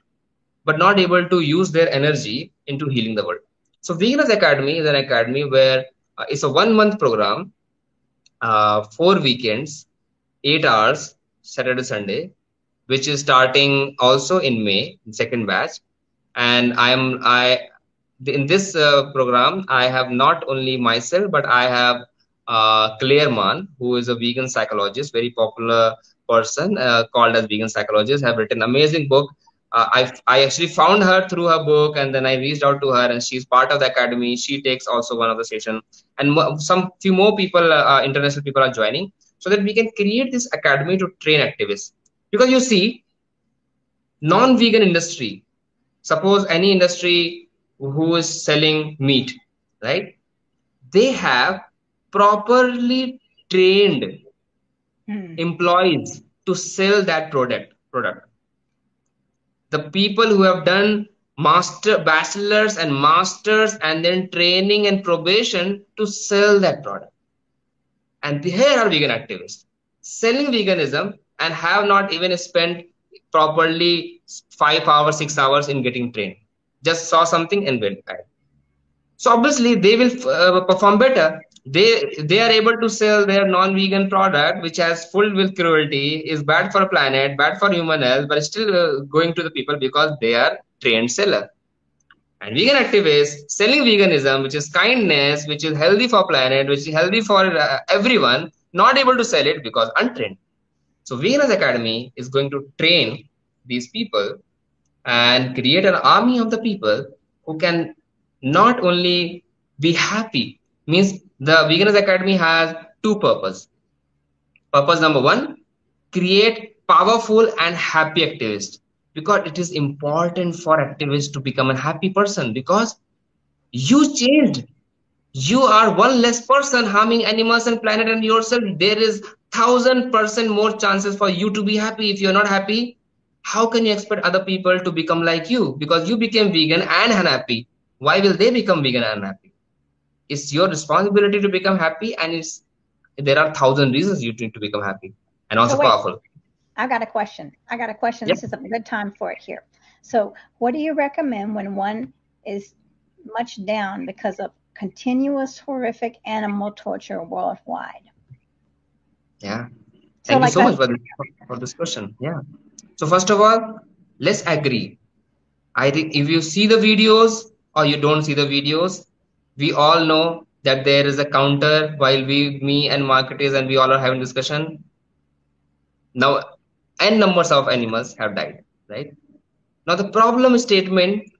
but not able to use their energy into healing the world so Veganers Academy is an academy where uh, it's a one month program, uh, four weekends, eight hours, Saturday, Sunday, which is starting also in May, second batch. And I am I in this uh, program I have not only myself but I have uh, Clare Mann, who is a vegan psychologist, very popular person uh, called as vegan psychologist, have written amazing book uh, I I actually found her through her book, and then I reached out to her, and she's part of the academy. She takes also one of the session, and some few more people, uh, uh, international people, are joining, so that we can create this academy to train activists. Because you see, non-vegan industry, suppose any industry who is selling meat, right? They have properly trained hmm. employees to sell that product product the people who have done master bachelors and masters and then training and probation to sell that product and here are vegan activists selling veganism and have not even spent properly five hours six hours in getting trained just saw something and went back. So obviously they will uh, perform better. They they are able to sell their non-vegan product which has full with cruelty is bad for planet bad for human health but still uh, going to the people because they are trained seller. And vegan activists selling veganism which is kindness which is healthy for planet which is healthy for uh, everyone not able to sell it because untrained. So veganers academy is going to train these people and create an army of the people who can not only be happy means the Veganers Academy has two purpose. Purpose number one, create powerful and happy activists because it is important for activists to become a happy person because you changed. You are one less person harming animals and planet and yourself. There is thousand percent more chances for you to be happy if you're not happy how can you expect other people to become like you? Because you became vegan and unhappy. Why will they become vegan and unhappy? It's your responsibility to become happy and it's there are thousand reasons you need to become happy and also so wait, powerful. I got a question. I got a question. Yep. this is a good time for it here. So what do you recommend when one is much down because of continuous horrific animal torture worldwide? Yeah. Thank so you like so much for this, for this question. Yeah so first of all let's agree. I think if you see the videos or you don't see the videos we all know that there is a counter while we me and marketers and we all are having discussion. Now n numbers of animals have died right? Now the problem statement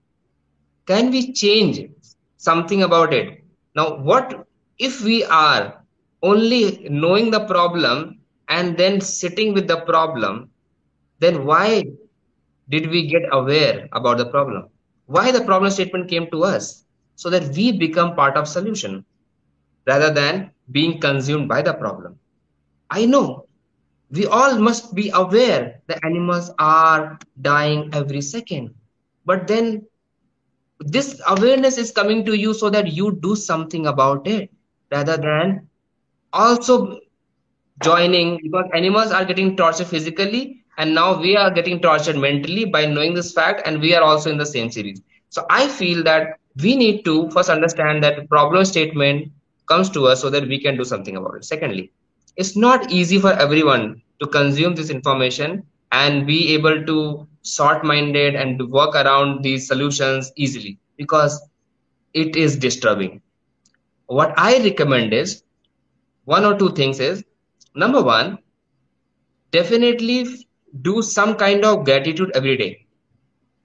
can we change something about it? Now what if we are only knowing the problem and then sitting with the problem then why did we get aware about the problem? Why the problem statement came to us? So that we become part of solution rather than being consumed by the problem. I know. We all must be aware the animals are dying every second. But then this awareness is coming to you so that you do something about it rather than also joining because animals are getting tortured physically and now we are getting tortured mentally by knowing this fact and we are also in the same series. So i feel that we need to first understand that problem statement comes to us so that we can do something about it. Secondly it's not easy for everyone to consume this information and be able to sort minded and work around these solutions easily because it is disturbing. What i recommend is one or two things is number one definitely do some kind of gratitude every day.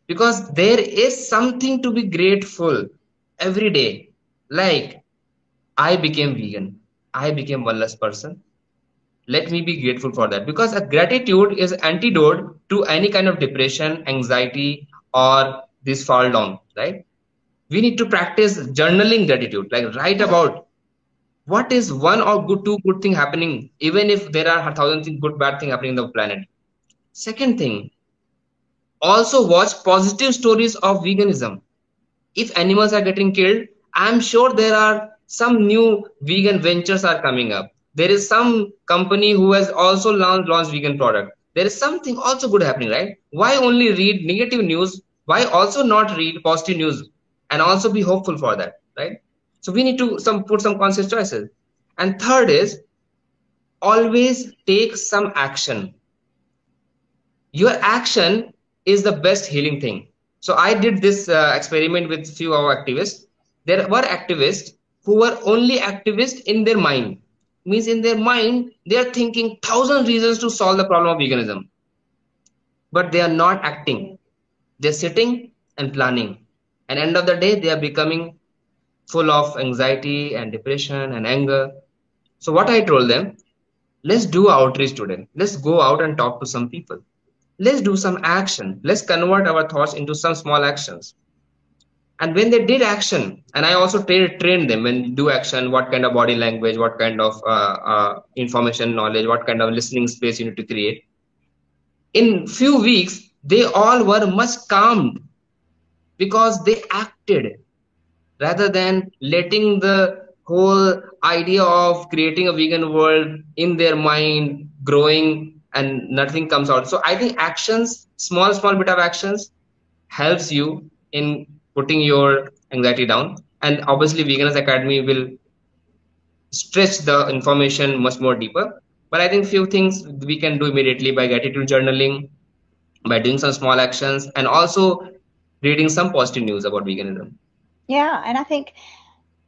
Because there is something to be grateful every day. Like i became vegan. I became one less person. Let me be grateful for that. Because a gratitude is antidote to any kind of depression anxiety or this fall down right? We need to practice journaling gratitude. Like write about what is one or good two good thing happening even if there are a thousand things good bad thing happening in the planet second thing also watch positive stories of veganism. If animals are getting killed i'm sure there are some new vegan ventures are coming up. There is some company who has also launched, launched vegan product. There is something also good happening right? Why only read negative news? Why also not read positive news? And also be hopeful for that right? So we need to some put some conscious choices. And third is always take some action. Your action is the best healing thing. So I did this uh, experiment with few of our activists. There were activists who were only activists in their mind. Means in their mind, they are thinking thousand reasons to solve the problem of veganism. But they are not acting. They're sitting and planning. And end of the day, they are becoming full of anxiety and depression and anger. So what I told them, let's do outreach today. Let's go out and talk to some people. Let's do some action. Let's convert our thoughts into some small actions. And when they did action, and I also tra- trained them when do action, what kind of body language, what kind of uh, uh, information knowledge, what kind of listening space you need to create. In few weeks, they all were much calmed because they acted rather than letting the whole idea of creating a vegan world in their mind growing and nothing comes out. So i think actions small small bit of actions helps you in putting your anxiety down. And obviously veganers academy will stretch the information much more deeper. But i think few things we can do immediately by gratitude journaling by doing some small actions and also reading some positive news about veganism. Yeah, and I think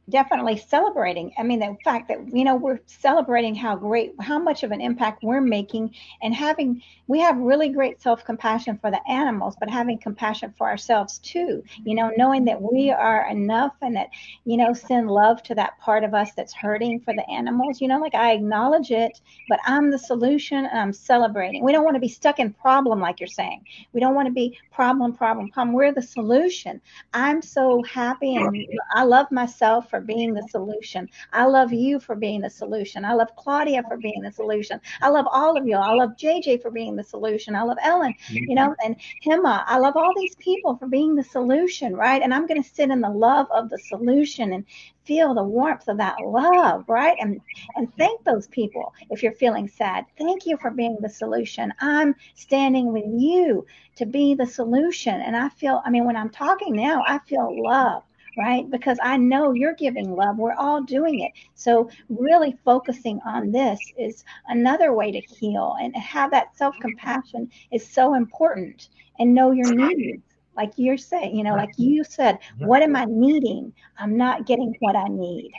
definitely celebrating. I mean, the fact that, you know, we're celebrating how great, how much of an impact we're making and having, we have really great self compassion for the animals, but having compassion for ourselves too, you know, knowing that we are enough and that, you know, send love to that part of us that's hurting for the animals, you know, like I acknowledge it, but I'm the solution and I'm celebrating. We don't want to be stuck in problem, like you're saying. We don't want to be problem, problem, problem. We're the solution. I'm so happy and I love myself for being the solution. I love you for being the solution. I love Claudia for being the solution. I love all of you. I love JJ for being the solution. I love Ellen, you know, and Hema. I love all these people for being the solution, right? And I'm going to sit in the love of the solution and feel the warmth of that love, right? And and thank those people if you're feeling sad. Thank you for being the solution. I'm standing with you to be the solution. And I feel, I mean, when I'm talking now, I feel love right? Because I know you're giving love. We're all doing it. So, really focusing on this is another way to heal and have that self compassion is so important and know your needs. Like you're saying, you know, like you said, what am I needing? I'm not getting what I need.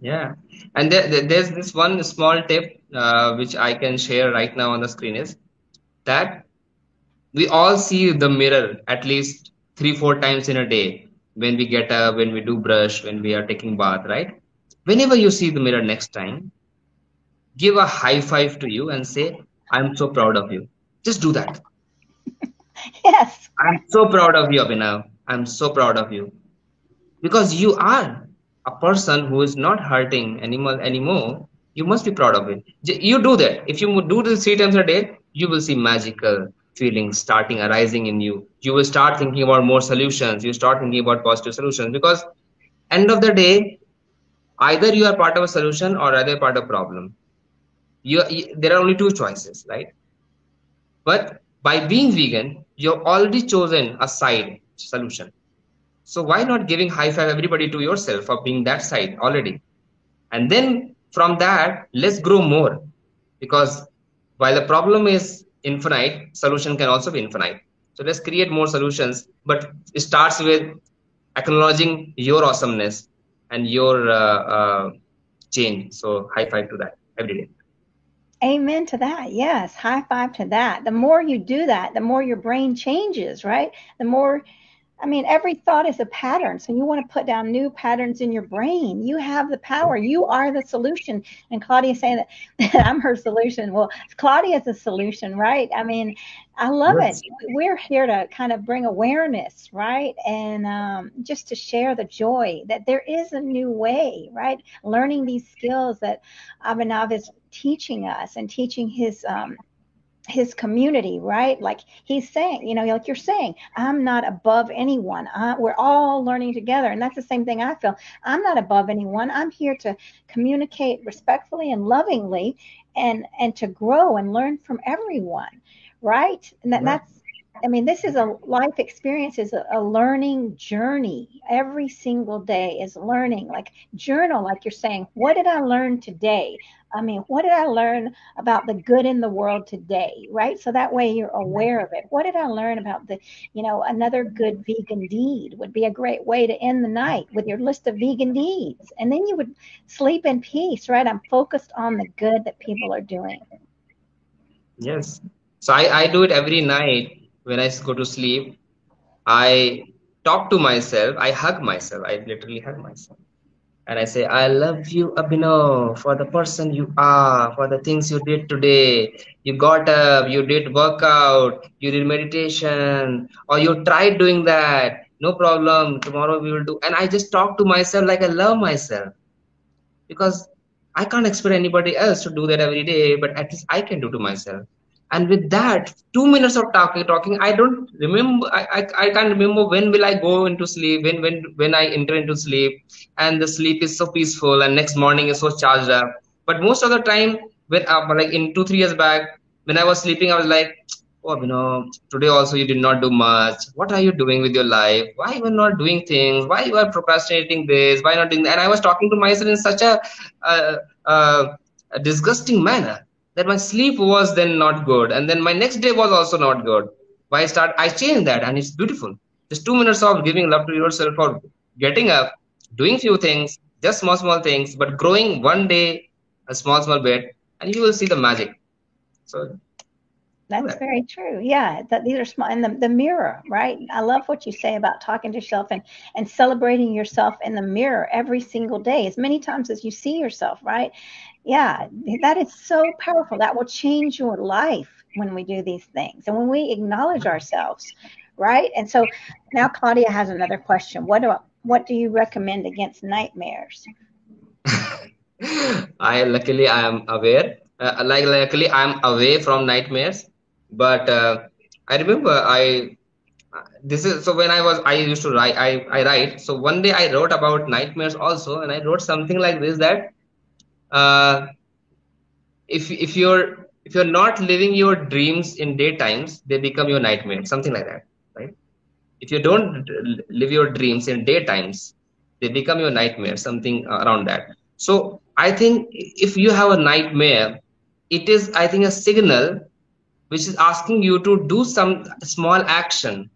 Yeah. And there, there's this one small tip uh, which I can share right now on the screen is that we all see the mirror at least three, four times in a day when we get up, when we do brush, when we are taking bath, right? Whenever you see the mirror next time, give a high five to you and say, I'm so proud of you. Just do that. yes. I'm so proud of you, Abhinav. I'm so proud of you. Because you are a person who is not hurting animal anymore. You must be proud of it. You do that. If you do this three times a day, you will see magical feelings starting arising in you you will start thinking about more solutions you start thinking about positive solutions because end of the day either you are part of a solution or either part of a problem. You, you there are only two choices right? But by being vegan you've already chosen a side solution. So why not giving high five everybody to yourself for being that side already? And then from that let's grow more. Because while the problem is infinite, solution can also be infinite. So let's create more solutions, but it starts with acknowledging your awesomeness and your uh, uh, change. So high five to that every day. Amen to that. Yes, high five to that. The more you do that, the more your brain changes, right? The more I mean, every thought is a pattern. So you want to put down new patterns in your brain. You have the power. You are the solution. And Claudia saying that I'm her solution. Well, Claudia is a solution, right? I mean, I love yes. it. We're here to kind of bring awareness, right? And um, just to share the joy that there is a new way, right? Learning these skills that Abhinav is teaching us and teaching his um, his community, right? Like he's saying, you know, like you're saying, I'm not above anyone. I, we're all learning together. And that's the same thing I feel. I'm not above anyone. I'm here to communicate respectfully and lovingly and and to grow and learn from everyone, right? And that, right. that's I mean, this is a life experience, is a, a, learning journey. Every single day is learning. Like journal, like you're saying, what did I learn today? I mean, what did I learn about the good in the world today? Right. So that way you're aware of it. What did I learn about the, you know, another good vegan deed would be a great way to end the night with your list of vegan deeds. And then you would sleep in peace, right? I'm focused on the good that people are doing. Yes. So I, I do it every night when I go to sleep, I talk to myself, I hug myself, I literally hug myself. And I say, I love you, Abhinav, for the person you are, for the things you did today. You got up, you did workout, you did meditation, or you tried doing that. No problem. Tomorrow we will do. And I just talk to myself like I love myself. Because I can't expect anybody else to do that every day, but at least I can do to myself and with that two minutes of talking talking i don't remember I, I, I can't remember when will i go into sleep when when when i enter into sleep. And the sleep is so peaceful and next morning is so charged up. But most of the time when uh, like in two three years back when i was sleeping i was like oh you know today also you did not do much. What are you doing with your life? Why you are not doing things? Why you are procrastinating this? Why not doing that? And i was talking to myself in such a, a, a, a disgusting manner that my sleep was then not good and then my next day was also not good why i start i changed that and it's beautiful just two minutes of giving love to yourself or getting up doing few things, just small, small things, but growing one day, a small, small bit, and you will see the magic. So that's very true. Yeah, that these are small, and the, the mirror, right? I love what you say about talking to yourself and and celebrating yourself in the mirror every single day, as many times as you see yourself, right? Yeah, that is so powerful. That will change your life when we do these things and when we acknowledge ourselves, right? And so now Claudia has another question. What do what do you recommend against nightmares? I luckily I am aware. Uh, like luckily I am away from nightmares, but uh, I remember I this is so when I was I used to write I I write. So one day I wrote about nightmares also, and I wrote something like this that uh, if if you're if you're not living your dreams in daytimes, they become your nightmare. Something like that, right? If you don't live your dreams in daytimes, they become your nightmare. Something around that. So I think if you have a nightmare, it is I think a signal which is asking you to do some small action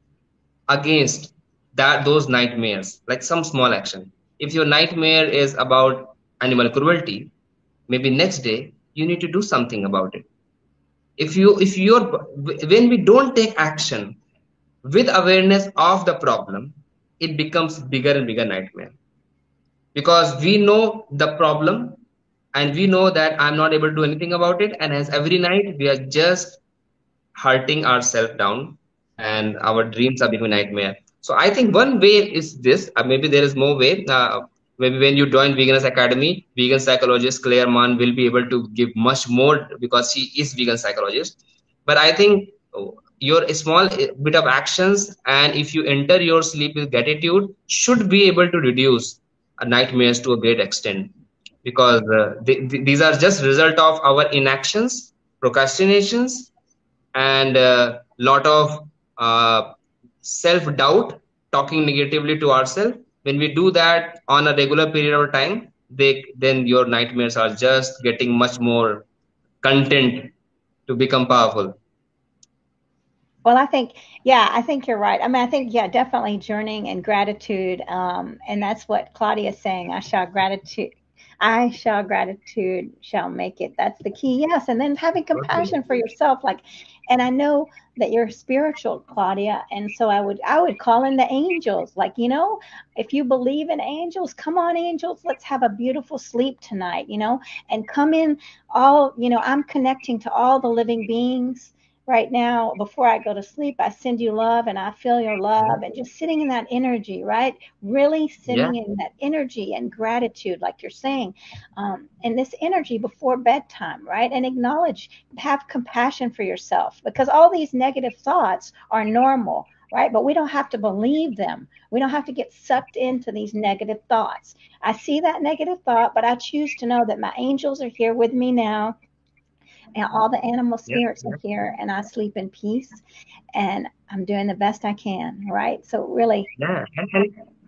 against that those nightmares, like some small action. If your nightmare is about animal cruelty, maybe next day you need to do something about it. If you if you're when we don't take action with awareness of the problem it becomes bigger and bigger nightmare. Because we know the problem and we know that i'm not able to do anything about it. And as every night we are just hurting ourselves down and our dreams are becoming nightmare. So i think one way is this uh, maybe there is more way. Uh, maybe when you join veganers academy vegan psychologist clare mann will be able to give much more because she is vegan psychologist. But i think your small bit of actions and if you enter your sleep with gratitude should be able to reduce nightmares to a great extent. Because uh, these are just result of our inactions procrastinations and a uh, lot of uh, self doubt talking negatively to ourselves when we do that on a regular period of time they then your nightmares are just getting much more content to become powerful well i think yeah i think you're right i mean i think yeah definitely journeying and gratitude um, and that's what claudia is saying i shall gratitude I shall gratitude shall make it. That's the key. Yes. And then having compassion for yourself. Like, and I know that you're spiritual, Claudia. And so I would, I would call in the angels. Like, you know, if you believe in angels, come on, angels, let's have a beautiful sleep tonight, you know, and come in all, you know, I'm connecting to all the living beings right now before I go to sleep, I send you love and I feel your love and just sitting in that energy, right? Really sitting yeah. in that energy and gratitude, like you're saying, um, and this energy before bedtime, right? And acknowledge, have compassion for yourself because all these negative thoughts are normal. Right, but we don't have to believe them. We don't have to get sucked into these negative thoughts. I see that negative thought, but I choose to know that my angels are here with me now all the animal spirits yep, are here and I sleep in peace and I'm doing the best I can, right? So really Yeah.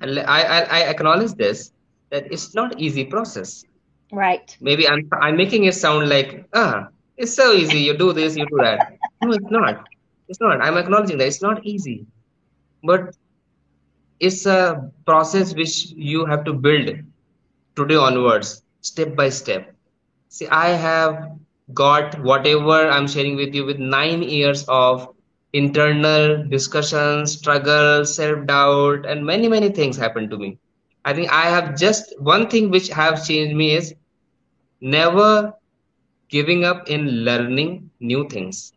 And I, I, I acknowledge this that it's not easy process. Right. Maybe I'm I'm making it sound like ah it's so easy, you do this, you do that. No, it's not. It's not. I'm acknowledging that it's not easy. But it's a process which you have to build today onwards, step by step. See, I have got whatever I'm sharing with you with nine years of internal discussions, struggle, self doubt, and many, many things happened to me. I think I have just one thing which have changed me is never giving up in learning new things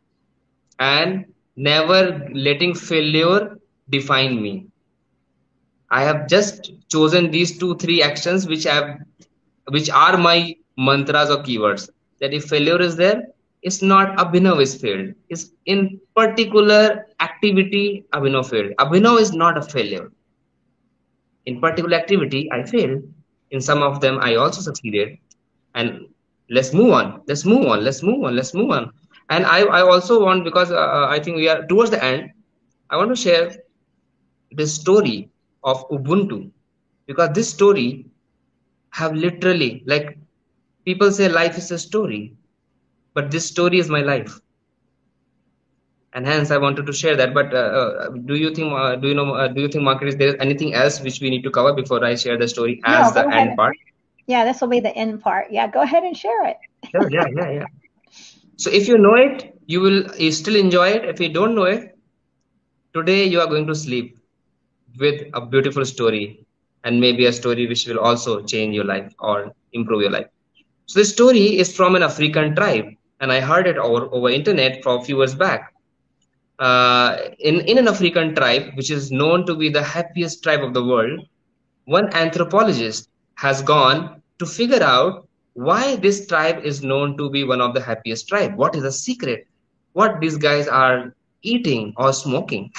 and never letting failure define me. I have just chosen these two, three actions which have which are my mantras or keywords that if failure is there, it's not Abhinav is failed. It's in particular activity Abhinav failed. Abhinav is not a failure. In particular activity, I failed. In some of them, I also succeeded. And let's move on. Let's move on. Let's move on. Let's move on. And I, I also want because uh, I think we are towards the end. I want to share this story of Ubuntu because this story have literally like people say life is a story but this story is my life and hence I wanted to share that. But uh, uh do you think, uh, do you know, uh, do you think, Margaret, is there anything else which we need to cover before I share the story as no, the end part? Yeah, this will be the end part. Yeah, go ahead and share it. sure, yeah, yeah, yeah. So if you know it, you will you still enjoy it. If you don't know it, today you are going to sleep with a beautiful story and maybe a story which will also change your life or improve your life. So the story is from an African tribe, and I heard it over over internet for a few years back. Uh, in in an African tribe, which is known to be the happiest tribe of the world, one anthropologist has gone to figure out why this tribe is known to be one of the happiest tribe. What is the secret? What these guys are eating or smoking?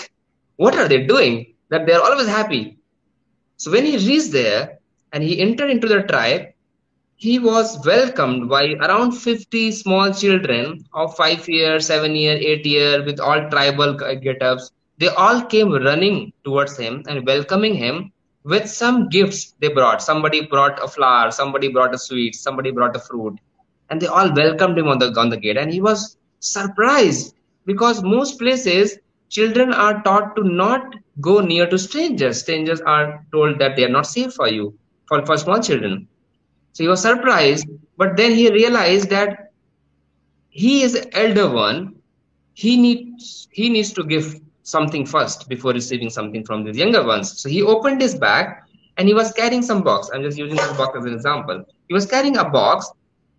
What are they doing that they are always happy? So when he reached there and he entered into the tribe, he was welcomed by around 50 small children of 5 year, 7 year, 8 year with all tribal get-ups. They all came running towards him and welcoming him with some gifts they brought. Somebody brought a flower, somebody brought a sweet, somebody brought a fruit. And they all welcomed him on the, on the gate. And he was surprised because most places children are taught to not go near to strangers. Strangers are told that they are not safe for you, for, for small children. So he was surprised, but then he realized that he is elder one. He needs he needs to give something first before receiving something from the younger ones. So he opened his bag and he was carrying some box. I'm just using this box as an example. He was carrying a box.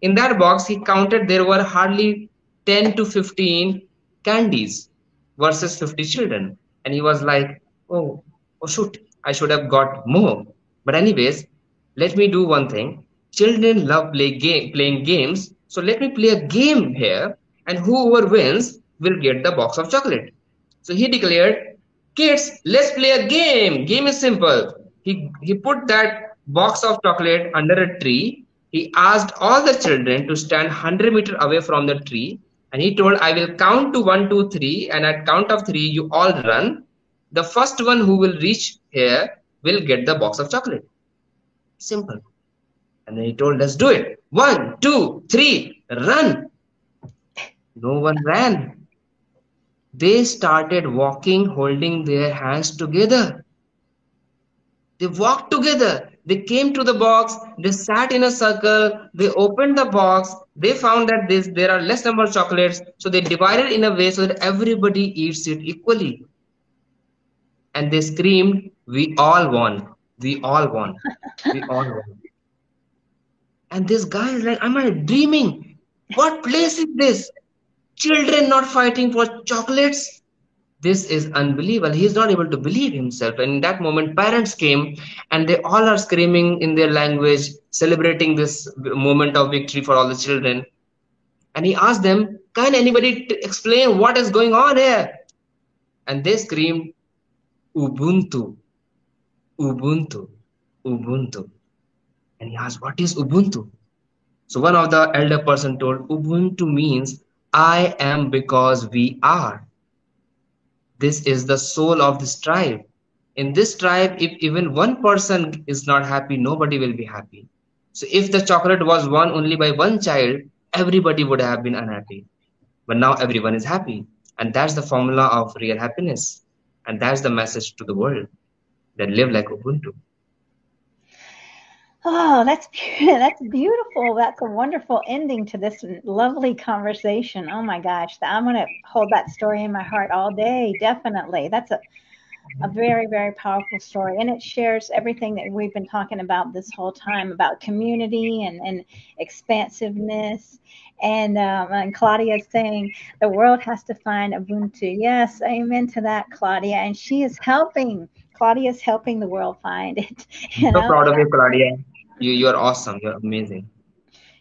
In that box, he counted there were hardly 10 to 15 candies versus 50 children. And he was like, oh, oh shoot, I should have got more. But anyways, let me do one thing. Children love play game, playing games. So let me play a game here. And whoever wins will get the box of chocolate. So he declared, kids, let's play a game. Game is simple. He, he put that box of chocolate under a tree. He asked all the children to stand 100 meter away from the tree and he told, I will count to one, two, three, and at count of three, you all run. The first one who will reach here will get the box of chocolate. Simple. And then he told, let's do it. One, two, three, run. No one ran. They started walking, holding their hands together. They walked together. They came to the box, they sat in a circle, they opened the box, they found that this, there are less number of chocolates, so they divided in a way so that everybody eats it equally. And they screamed, We all won. We all won. We all won. And this guy is like, Am I dreaming? What place is this? Children not fighting for chocolates? this is unbelievable. He's not able to believe himself. And in that moment parents came and they all are screaming in their language celebrating this moment of victory for all the children. And he asked them can anybody explain what is going on here? And they screamed ubuntu. Ubuntu. Ubuntu and he asked what is ubuntu so one of the elder person told ubuntu means i am because we are this is the soul of this tribe. In this tribe, if even one person is not happy, nobody will be happy. So if the chocolate was won only by one child, everybody would have been unhappy. But now everyone is happy. And that's the formula of real happiness. And that's the message to the world that live like Ubuntu. Oh, that's that's beautiful. That's a wonderful ending to this lovely conversation. Oh my gosh, I'm going to hold that story in my heart all day. Definitely, that's a a very very powerful story, and it shares everything that we've been talking about this whole time about community and and expansiveness. And um, and Claudia is saying the world has to find Ubuntu. Yes, amen to that, Claudia. And she is helping. Claudia is helping the world find it. You so proud of you, Claudia. You you're awesome. You're amazing.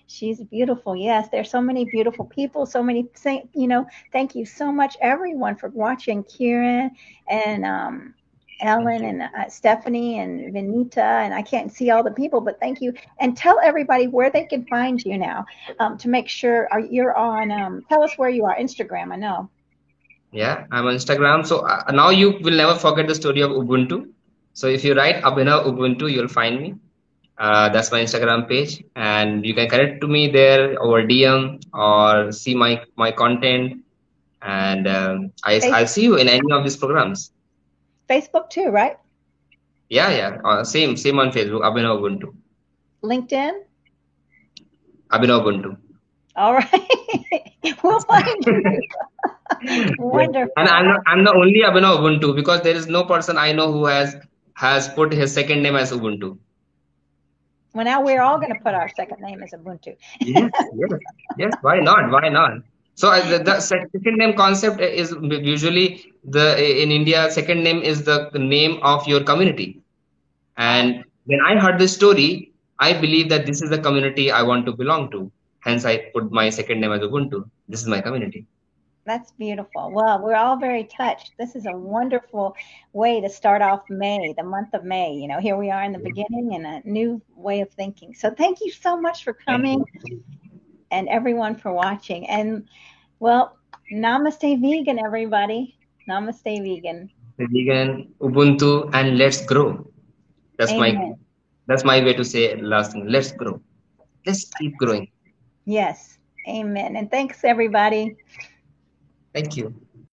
She's beautiful. Yes, there's so many beautiful people. So many, you know. Thank you so much, everyone, for watching. Kieran and um, Ellen and uh, Stephanie and Venita, and I can't see all the people, but thank you. And tell everybody where they can find you now um, to make sure are, you're on. Um, tell us where you are. Instagram, I know. Yeah, I'm on Instagram. So uh, now you will never forget the story of Ubuntu. So if you write Abhinav Ubuntu, you'll find me. Uh, that's my Instagram page, and you can connect to me there over DM or see my my content. and um, I I see you in any of these programs. Facebook too, right? Yeah, yeah. Uh, same, same on Facebook. Abhinav Ubuntu. LinkedIn. Abhinav Ubuntu. All right. we'll find you. Wonderful. And I'm not, I'm the only Abhinav Ubuntu because there is no person I know who has has put his second name as Ubuntu. Well, now we're all going to put our second name as Ubuntu. yes, yes, yes. Why not? Why not? So uh, the, the second name concept is usually the in India. Second name is the name of your community. And when I heard this story, I believe that this is the community I want to belong to. Hence, I put my second name as Ubuntu. This is my community. That's beautiful. Well, we're all very touched. This is a wonderful way to start off May, the month of May. You know, here we are in the beginning and a new way of thinking. So thank you so much for coming and everyone for watching. And well, namaste vegan, everybody. Namaste vegan. Vegan, Ubuntu, and let's grow. That's Amen. my that's my way to say last thing. Let's grow. Let's keep growing. Yes. Amen. And thanks everybody. Thank you.